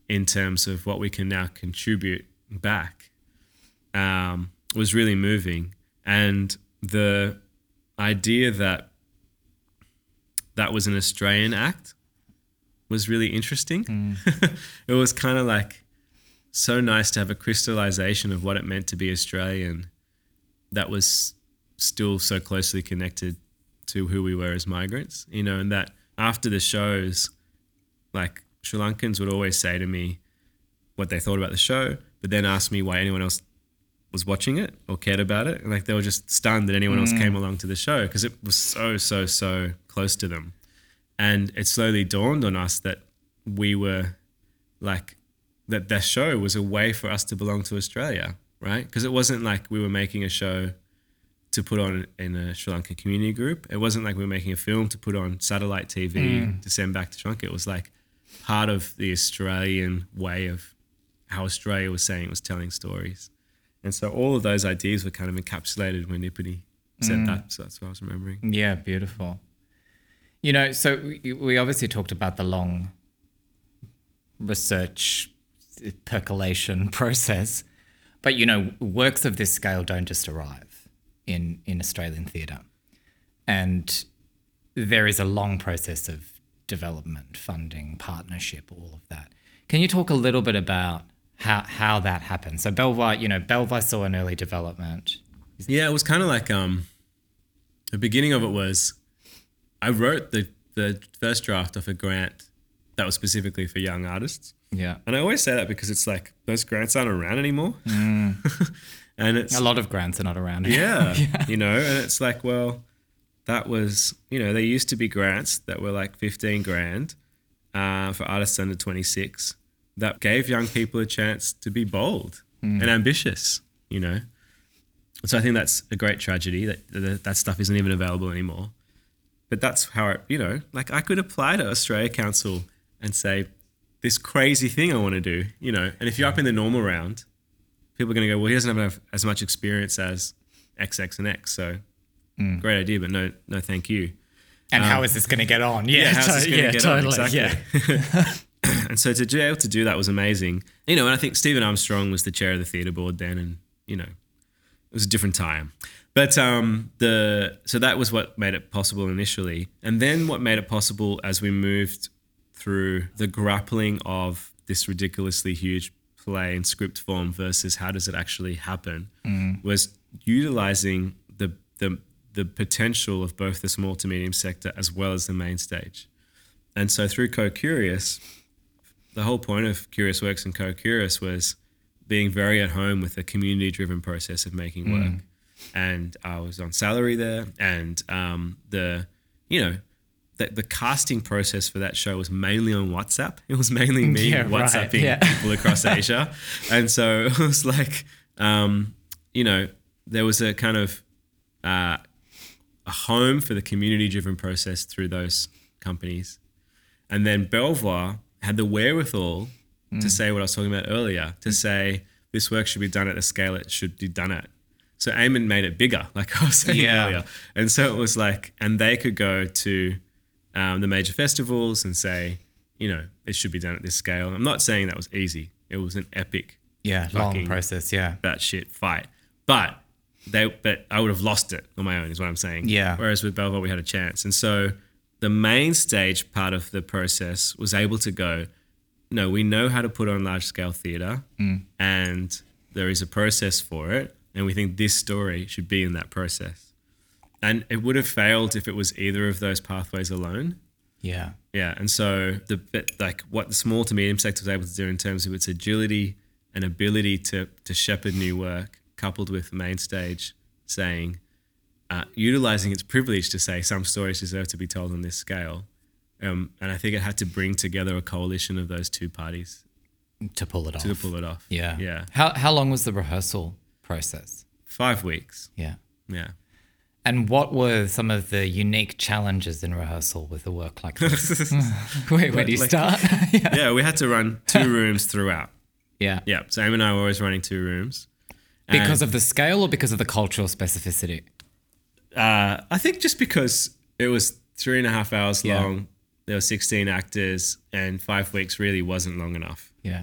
in terms of what we can now contribute back um, was really moving. And the idea that that was an Australian act was really interesting. Mm. it was kind of like so nice to have a crystallization of what it meant to be Australian that was still so closely connected to who we were as migrants, you know, and that after the shows, like Sri Lankans would always say to me what they thought about the show, but then ask me why anyone else was watching it or cared about it. And like they were just stunned that anyone else mm. came along to the show because it was so, so, so close to them. And it slowly dawned on us that we were like, that that show was a way for us to belong to Australia, right? Because it wasn't like we were making a show to put on in a Sri Lankan community group. It wasn't like we were making a film to put on satellite TV hmm. to send back to Sri Lanka. It was like part of the Australian way of how Australia was saying it was telling stories. And so all of those ideas were kind of encapsulated when Nipuni said hmm. that. So that's what I was remembering. Yeah, beautiful. You know, so we, obviously talked about the long research percolation process, but you know, works of this scale don't just arrive in in Australian theatre, and there is a long process of development, funding, partnership, all of that. Can you talk a little bit about how how that happens? So Belvoir, you know, Belvoir saw an early development. Yeah, it was kind of like um, the beginning of it was I wrote the the first draft of a grant that was specifically for young artists. Yeah. And I always say that because it's like those grants aren't around anymore. and it's A lot of grants are not around. yeah, you know, and it's like, well, that was, you know, there used to be grants that were like 15 grand uh, for artists under 26 that gave young people a chance to be bold and ambitious, you know. So I think that's a great tragedy that that, that stuff isn't even available anymore. But that's how, it, you know, like I could apply to Australia Council and say, this crazy thing I want to do, you know. And if you're up in the normal round, people are going to go, well, he doesn't have as much experience as X, X, and X. So mm. great idea, but no, no, thank you. And how um, is this going to get on? Yeah, how's this to- gonna yeah, get on? totally. Exactly. Yeah. and so to be able to do that was amazing. You know, and I think Stephen Armstrong was the chair of the theatre board then, and you know, it was a different time. But um, the so that was what made it possible initially, and then what made it possible as we moved through the grappling of this ridiculously huge play in script form versus how does it actually happen was utilizing the the the potential of both the small to medium sector as well as the main stage. And so through Co Curious, the whole point of Curious Works and Co Curious was being very at home with a community driven process of making work. And I was on salary there, and um, the, you know, the, the casting process for that show was mainly on WhatsApp. It was mainly me Yeah, right, WhatsApping yeah. people across Asia. And so it was like, um, you know, there was a kind of uh, a home for the community driven process through those companies. And then Belvoir had the wherewithal to say what I was talking about earlier, to say this work should be done at the scale it should be done at. So Eamon made it bigger, like I was saying Yeah. earlier. And so it was like, and they could go to um, the major festivals and say, you know, it should be done at this scale. I'm not saying that was easy. It was an epic Yeah, long Fucking- process. Yeah. that shit fight. But they but I would have lost it on my own is what I'm saying. Yeah. Whereas with Belvoir we had a chance. And so the main stage part of the process was able to go, no, we know how to put on large scale theatre and there is a process for it. And we think this story should be in that process. And it would have failed if it was either of those pathways alone. Yeah. Yeah, and so the but like what the small to medium sector was able to do in terms of its agility and ability to to shepherd new work, coupled with the main stage saying, uh, utilizing its privilege to say some stories deserve to be told on this scale, um, and I think it had to bring together a coalition of those two parties To pull it off. to pull it off. Yeah. yeah, How how long was the rehearsal process? five weeks. Yeah. Yeah. And what were some of the unique challenges in rehearsal with a work like this? Wait, where do you Like- start? yeah. yeah, we had to run two rooms throughout. yeah. Yeah, so Eamon and I were always running two rooms. Because of the scale or because of the cultural specificity? Uh, I think just because it was three and a half hours Yeah. long, there were 16 actors, and five weeks really wasn't long enough. Yeah.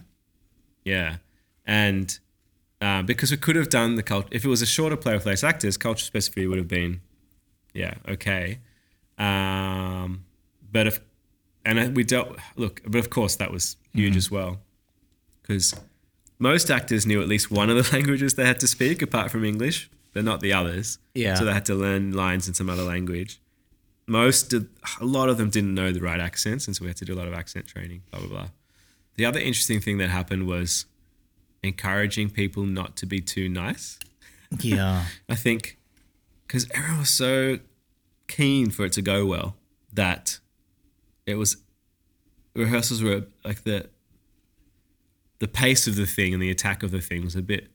Yeah. And uh, because we could have done the culture, if it was a shorter play with less actors, culture specificity would have been, yeah, okay. Um, but if, and we dealt, look, but of course that was huge as well. Because most actors knew at least one of the languages they had to speak apart from English, but not the others. Yeah. So they had to learn lines in some other language. Most, of, a lot of them didn't know the right accents, and so we had to do a lot of accent training, blah, blah, blah. The other interesting thing that happened was encouraging people not to be too nice. Yeah. I think because everyone was so keen for it to go well that it was rehearsals were like the the pace of the thing and the attack of the thing was a bit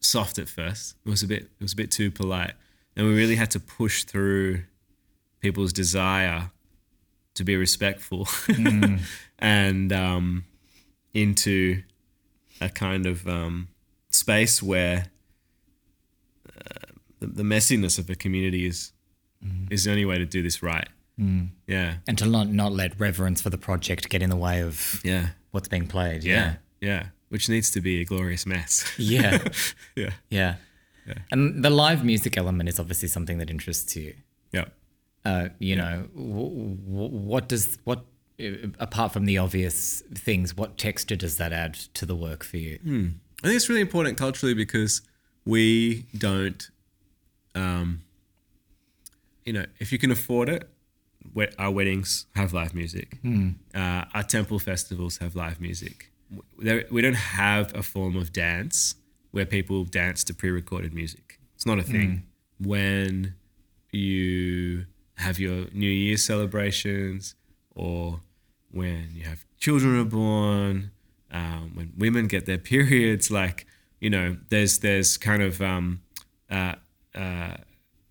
soft at first. It was a bit it was a bit too polite, and we really had to push through people's desire to be respectful and um, into a kind of um, space where uh, the, the messiness of a community is is the only way to do this right. Yeah, And to not, not let reverence for the project get in the way of yeah, what's being played. yeah, yeah. Which needs to be a glorious mess. Yeah. yeah, Yeah. And the live music element is obviously something that interests you. yeah. Uh, you know, w- w- what does what apart from the obvious things, what texture does that add to the work for you? I think it's really important culturally because we don't, um, you know, if you can afford it, our weddings have live music. Uh, our temple festivals have live music. We don't have a form of dance where people dance to pre-recorded music. It's not a thing. When you have your New Year's celebrations, or when you have children are born, um, when women get their periods, like you know, there's there's kind of um, uh, uh,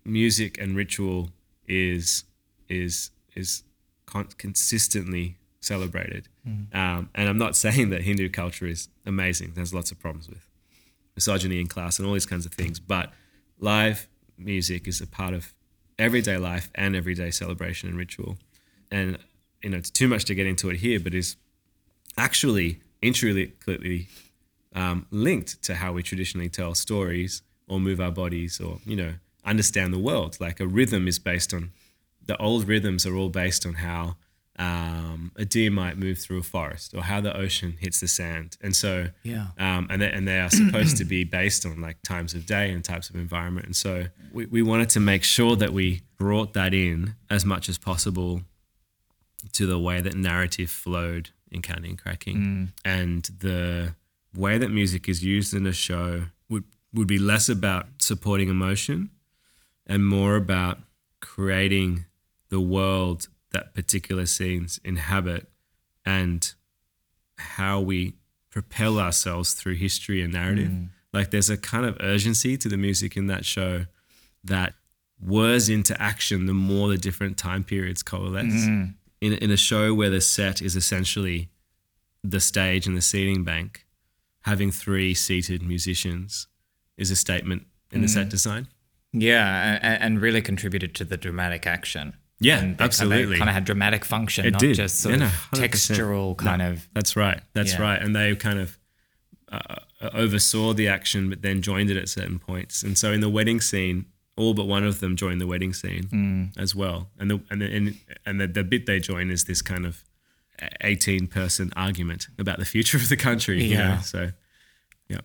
music and ritual is is is con- consistently celebrated. Um, and I'm not saying that Hindu culture is amazing. There's lots of problems with misogyny in class and all these kinds of things. But live music is a part of everyday life and everyday celebration and ritual. And you know, it's too much to get into it here, but is actually intricately um, linked to how we traditionally tell stories or move our bodies or you know understand the world. Like a rhythm is based on the old rhythms are all based on how um, a deer might move through a forest or how the ocean hits the sand. And so, Yeah. um, and, they, and they are supposed to be based on like times of day and types of environment. And so we, we wanted to make sure that we brought that in as much as possible to the way that narrative flowed in and Cracking. Mm. And the way that music is used in a show would, would be less about supporting emotion and more about creating the world that particular scenes inhabit and how we propel ourselves through history and narrative. Mm. Like there's a kind of urgency to the music in that show that whirs into action the more the different time periods coalesce. Mm. In, in a show where the set is essentially the stage and the seating bank, having three seated musicians is a statement in the set design. Yeah, and, and really contributed to the dramatic action. Yeah, and absolutely. Kind of had dramatic function, It not did. just sort Yeah, of no, textural kind No, of. That's right. That's Yeah. right. And they kind of uh, oversaw the action, but then joined it at certain points. And so in the wedding scene, all but one of them join the wedding scene Mm. as well. And the and the, and, and the, the bit they join is this kind of eighteen person argument about the future of the country. you Yeah. know? So yeah.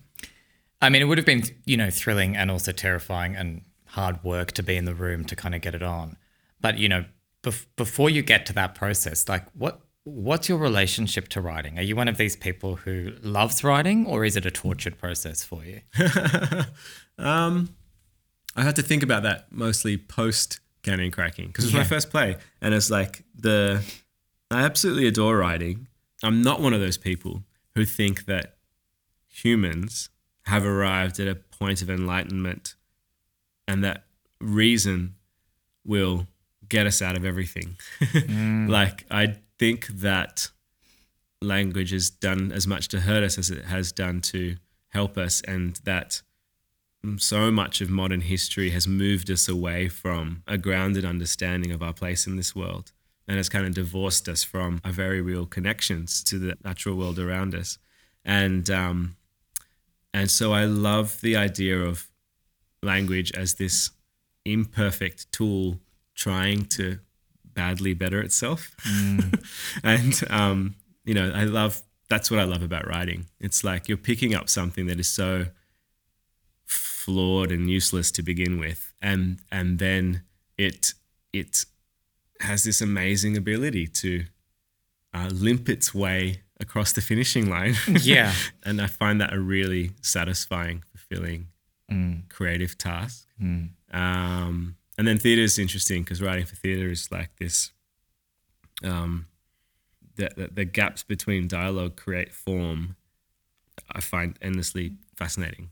I mean, it would have been, you know, thrilling and also terrifying and hard work to be in the room to kind of get it on. But you know, bef- before you get to that process, like what what's your relationship to writing? Are you one of these people who loves writing, or is it a tortured process for you? I had to think about that mostly post Counting Cracking because it was my first play, and it's like the I absolutely adore writing. I'm not one of those people who think that humans have arrived at a point of enlightenment, and that reason will get us out of everything. Mm. Like I think that language has done as much to hurt us as it has done to help us, and that so much of modern history has moved us away from a grounded understanding of our place in this world and has kind of divorced us from our very real connections to the natural world around us. And um, and so I love the idea of language as this imperfect tool trying to badly better itself. and um, you know, I love that's what I love about writing. It's like you're picking up something that is so flawed and useless to begin with and and then it it has this amazing ability to uh, limp its way across the finishing line. Yeah. and i find that a really satisfying fulfilling creative task. Um, and then theater is interesting because writing for theater is like this um, the, the, the gaps between dialogue create form i find endlessly fascinating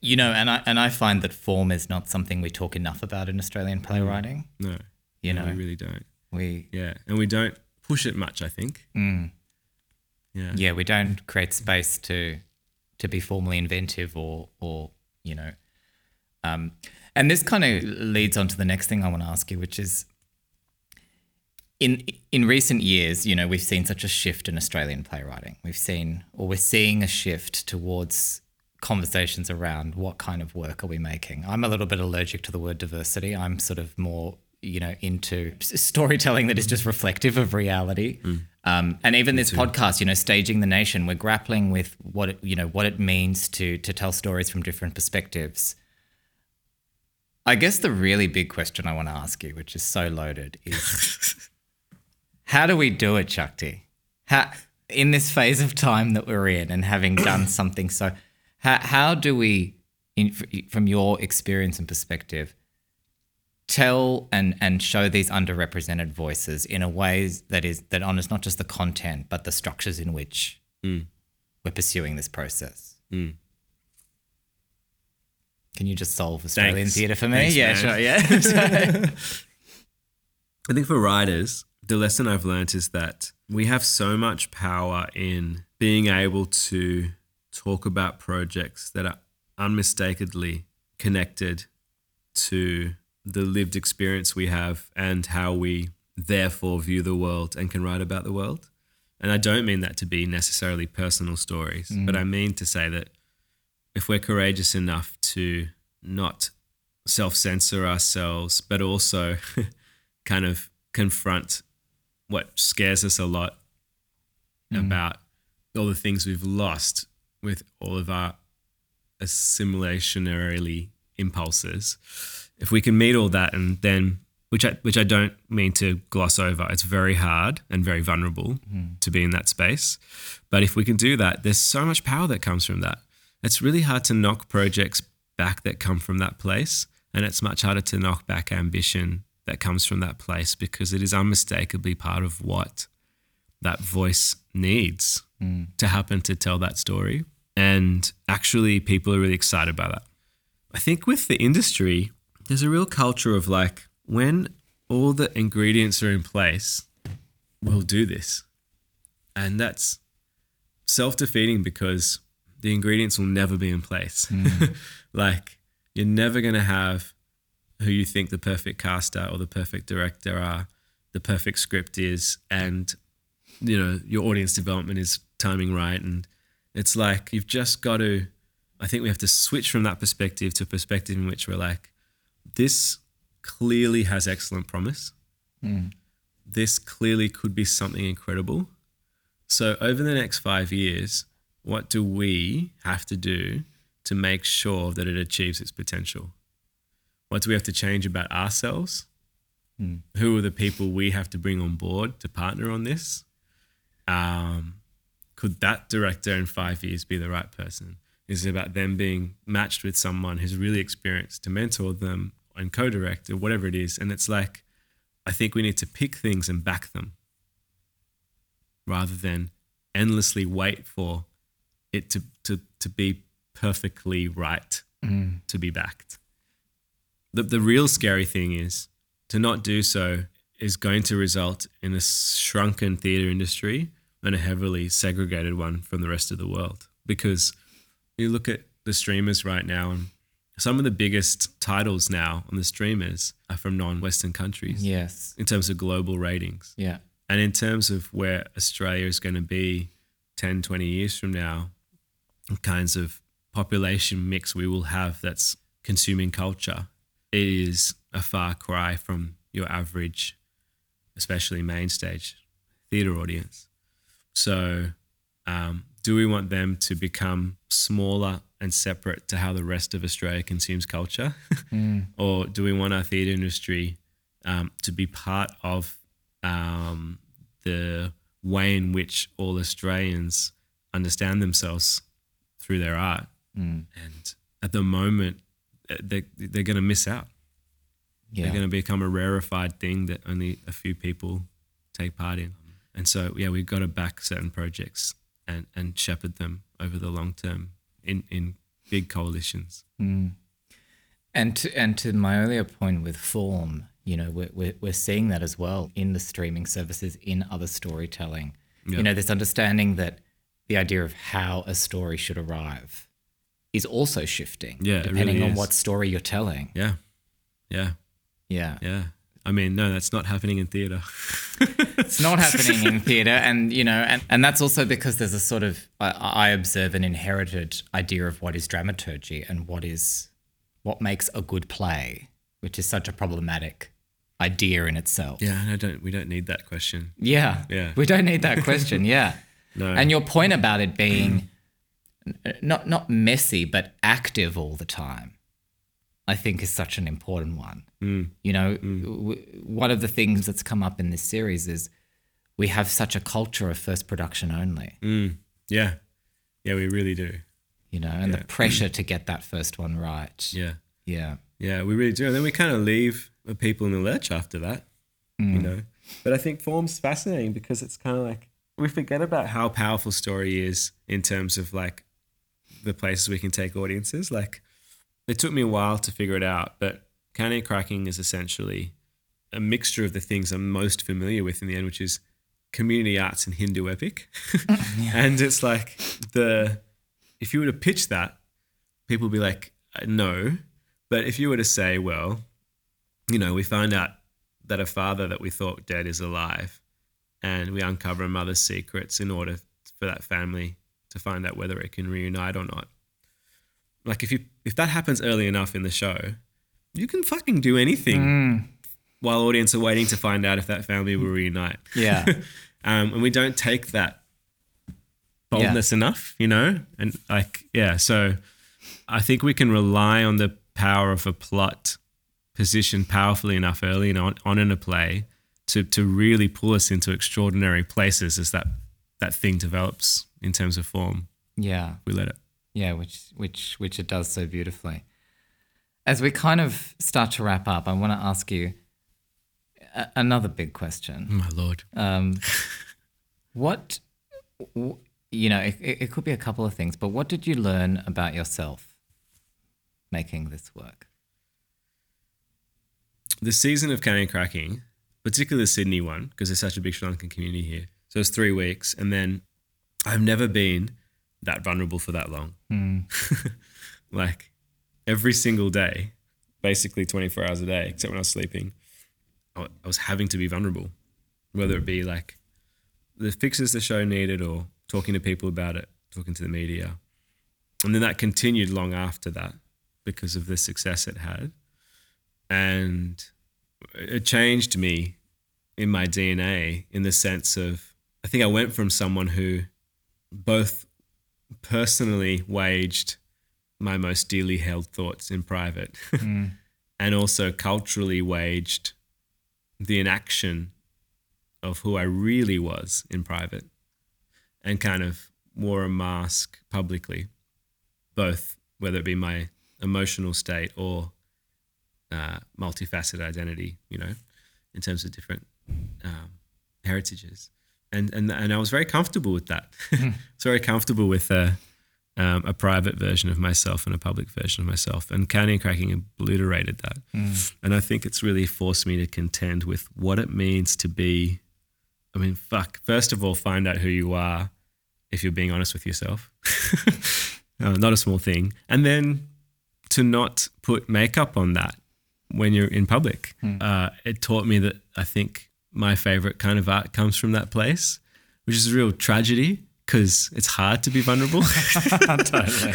You know, and I and I find that form is not something we talk enough about in Australian playwriting. no You no, know, we really don't we Yeah, and we don't push it much. I think. Yeah. yeah we don't create space to to be formally inventive or or you know um and this kind of leads on to the next thing i want to ask you which is in in recent years you know we've seen such a shift in australian playwriting we've seen or we're seeing a shift towards conversations around what kind of work are we making. I'm a little bit allergic to the word diversity. I'm sort of more you know into storytelling that is just reflective of reality. Um, and even this podcast you know staging the nation we're grappling with what it, you know what it means to to tell stories from different perspectives. I guess the really big question i want to ask you which is so loaded is how do we do it shakthi? How in this phase of time that we're in and having done something so how, how do we in, from your experience and perspective tell and and show these underrepresented voices in a way that is that honors not just the content but the structures in which mm. we're pursuing this process. Mm. Can you just solve Australian Thanks. theatre for me? Thanks, yeah, sure. Yeah. I think for writers, the lesson I've learned is that we have so much power in being able to talk about projects that are unmistakably connected to the lived experience we have and how we therefore view the world and can write about the world. And I don't mean that to be necessarily personal stories, mm. but I mean to say that if we're courageous enough to not self censor ourselves, but also kind of confront what scares us a lot mm. about all the things we've lost with all of our assimilationary impulses. If we can meet all that and then which I which I don't mean to gloss over. It's very hard and very vulnerable mm-hmm. to be in that space. But if we can do that, there's so much power that comes from that. It's really hard to knock projects back that come from that place. And it's much harder to knock back ambition that comes from that place because it is unmistakably part of what that voice needs mm. to happen to tell that story. And actually, people are really excited about that. I think with the industry, there's a real culture of like, when all the ingredients are in place, we'll do this. And that's self defeating because the ingredients will never be in place. Mm. like, you're never going to have who you think the perfect caster or the perfect director are, the perfect script is, and you know your audience development is timing right. And it's like you've just got to. I think we have to switch from that perspective to a perspective in which we're like, this clearly has excellent promise. Hmm. This clearly could be something incredible. So over the next five years, what do we have to do to make sure that it achieves its potential? What do we have to change about ourselves? Hmm. Who are the people we have to bring on board to partner on this? Um, could that director in five years be the right person? Is it about them being matched with someone who's really experienced to mentor them and co-direct or whatever it is? And it's like, I think we need to pick things and back them rather than endlessly wait for it to, to, to be perfectly right to be backed. The, the real scary thing is to not do so is going to result in a shrunken theatre industry and a heavily segregated one from the rest of the world. Because you look at the streamers right now, and some of the biggest titles now on the streamers are from non Western countries Yes. in terms of global ratings. Yeah. And in terms of where Australia is going to be 10, 20 years from now, the kinds of population mix we will have that's consuming culture, it is a far cry from your average, especially main stage theatre audience. So, um, do we want them to become smaller and separate to how the rest of Australia consumes culture? or do we want our theatre industry um, to be part of um, the way in which all Australians understand themselves through their art? And at the moment, uh, they, they're going to miss out. Yeah. They're going to become a rarefied thing that only a few people take part in. And so, yeah, we've got to back certain projects and, and shepherd them over the long term in, in big coalitions. Mm. And to, and to my earlier point with form, you know, we're, we're, we're seeing that as well in the streaming services, in other storytelling. Yeah. You know, this understanding that the idea of how a story should arrive is also shifting, Yeah, depending really on what story you're telling. Yeah. Yeah. Yeah. Yeah. I mean, no, that's not happening in theatre. It's not happening in theatre, and you know, and, and that's also because there's a sort of I, I observe an inherited idea of what is dramaturgy and what is what makes a good play, which is such a problematic idea in itself. yeah, I don't. We don't need that question. Yeah. Yeah. We don't need that question. Yeah. No. And your point about it being n- not not messy but active all the time, I think is such an important one. Mm. You know, mm. w- one of the things that's come up in this series is we have such a culture of first production only. Mm. Yeah. Yeah, we really do. You know, and the pressure to get that first one right. Yeah. Yeah. Yeah, we really do. And then we kind of leave the people in the lurch after that, you know. But I think form's fascinating because it's kind of like we forget about how powerful story is in terms of like the places we can take audiences. Like it took me a while to figure it out, but Counting Cracking is essentially a mixture of the things I'm most familiar with in the end, which is community arts and Hindu epic. and it's like the if you were to pitch that, people would be like, uh, no. But if you were to say, well, you know, we find out that a father that we thought dead is alive, and we uncover a mother's secrets in order for that family to find out whether it can reunite or not. Like if you if that happens early enough in the show, you can fucking do anything while audience are waiting to find out if that family will reunite. Yeah. um, and we don't take that boldness enough, you know? And like, yeah, so I think we can rely on the power of a plot positioned powerfully enough early on, on in a play to, to really pull us into extraordinary places as that, that thing develops in terms of form. Yeah. We let it. Yeah, which which which it does so beautifully. As we kind of start to wrap up, I want to ask you a- another big question. My lord. Um, what, w- you know, it, it could be a couple of things, but what did you learn about yourself making this work? the season of Counting Cracking, particularly the Sydney one, because there's such a big Sri Lankan community here. So it's three weeks. And then I've never been that vulnerable for that long. like every single day, basically 24 hours a day, except when I was sleeping, I was having to be vulnerable, whether it be like the fixes the show needed or talking to people about it, talking to the media. And then that continued long after that because of the success it had and it changed me in my DNA in the sense of I think I went from someone who both personally waged my most dearly held thoughts in private mm. and also culturally waged the inaction of who I really was in private and kind of wore a mask publicly, both whether it be my emotional state or uh, multifaceted identity, you know, in terms of different um, heritages. And, and and I was very comfortable with that. I was very comfortable with a, um, a private version of myself and a public version of myself. And and Cracking obliterated that. And I think it's really forced me to contend with what it means to be. I mean, fuck. First of all, find out who you are if you're being honest with yourself. uh, not a small thing. And then to not put makeup on that when you're in public. Uh, it taught me that I think my favorite kind of art comes from that place, which is a real tragedy because it's hard to be vulnerable. totally.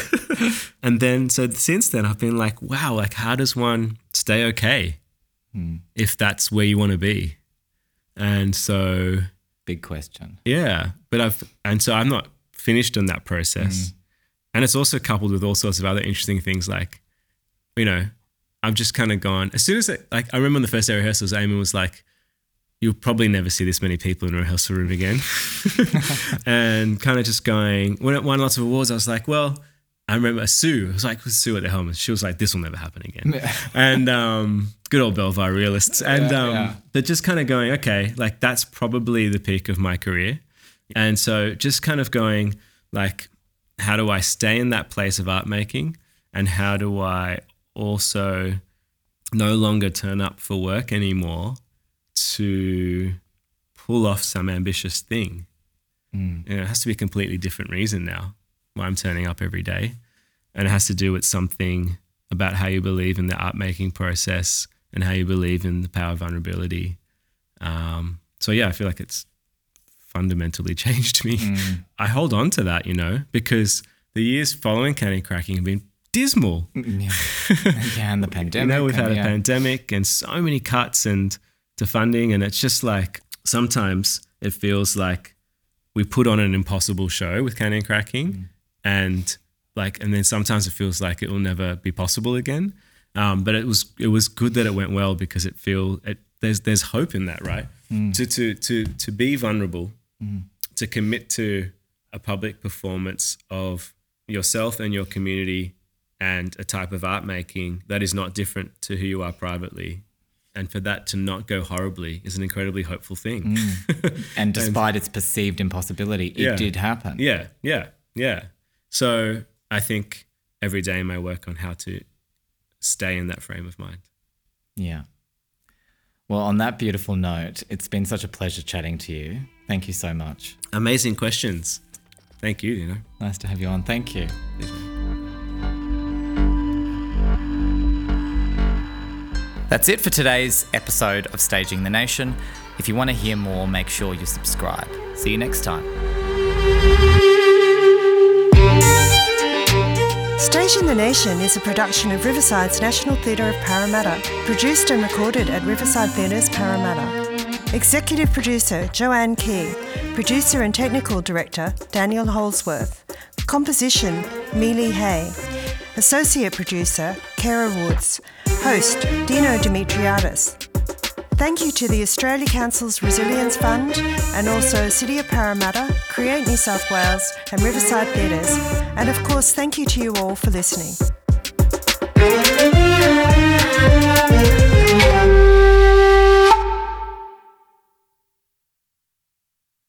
and then, so since then, I've been like, wow, like, how does one stay okay hmm. if that's where you want to be? And so, Big question. yeah, but I've, and so I'm not finished on that process. Hmm. And it's also coupled with all sorts of other interesting things like, you know, I've just kind of gone, as soon as, it, like, I remember on the first day of rehearsals, Eamon was like, you'll probably never see this many people in a rehearsal room again. and kind of just going, when it won lots of awards, I was like, well, I remember Sue, I was like, Sue at the helm? She was like, this will never happen again. and um, good old Belvoir realists. And Yeah, um, yeah. they're just kind of going, okay, like that's probably the peak of my career. And so just kind of going, like, how do I stay in that place of art making? And how do I also no longer turn up for work anymore to pull off some ambitious thing? Mm. You know, it has to be a completely different reason now why I'm turning up every day. And it has to do with something about how you believe in the art making process and how you believe in the power of vulnerability. Um, so, yeah, I feel like it's fundamentally changed me. Mm. I hold on to that, you know, because the years following Counting Cracking have been dismal. Mm, yeah. yeah, and the pandemic. You know, we've and had a yeah. pandemic and so many cuts and to funding, and it's just like sometimes it feels like we put on an impossible show with Counting and Cracking, mm. and like, and then sometimes it feels like it will never be possible again. Um, but it was it was good that it went well because it feel it there's there's hope in that, right? Mm. To to to to be vulnerable, mm. to commit to a public performance of yourself and your community and a type of art making that is not different to who you are privately. And for that to not go horribly is an incredibly hopeful thing. Mm. And despite its perceived impossibility, it Yeah. did happen. yeah, yeah, yeah. So I think every day in my work on how to stay in that frame of mind. Yeah. Well, on that beautiful note, it's been such a pleasure chatting to you. Thank you so much. Amazing questions. Thank you, you know. Nice to have you on. Thank you. That's it for today's episode of Staging the Nation. If you want to hear more, make sure you subscribe. See you next time. Staging the Nation is a production of Riverside's National Theatre of Parramatta, produced and recorded at Riverside Theatres, Parramatta. Executive producer Joanne Key, producer and technical director Daniel Holsworth, composition Mealy Hay, associate producer Kara Woods, host Dino Dimitriadis. Thank you to the Australia Council's Resilience Fund and also City of Parramatta, Create New South Wales, and Riverside Theatres. And of course, thank you to you all for listening.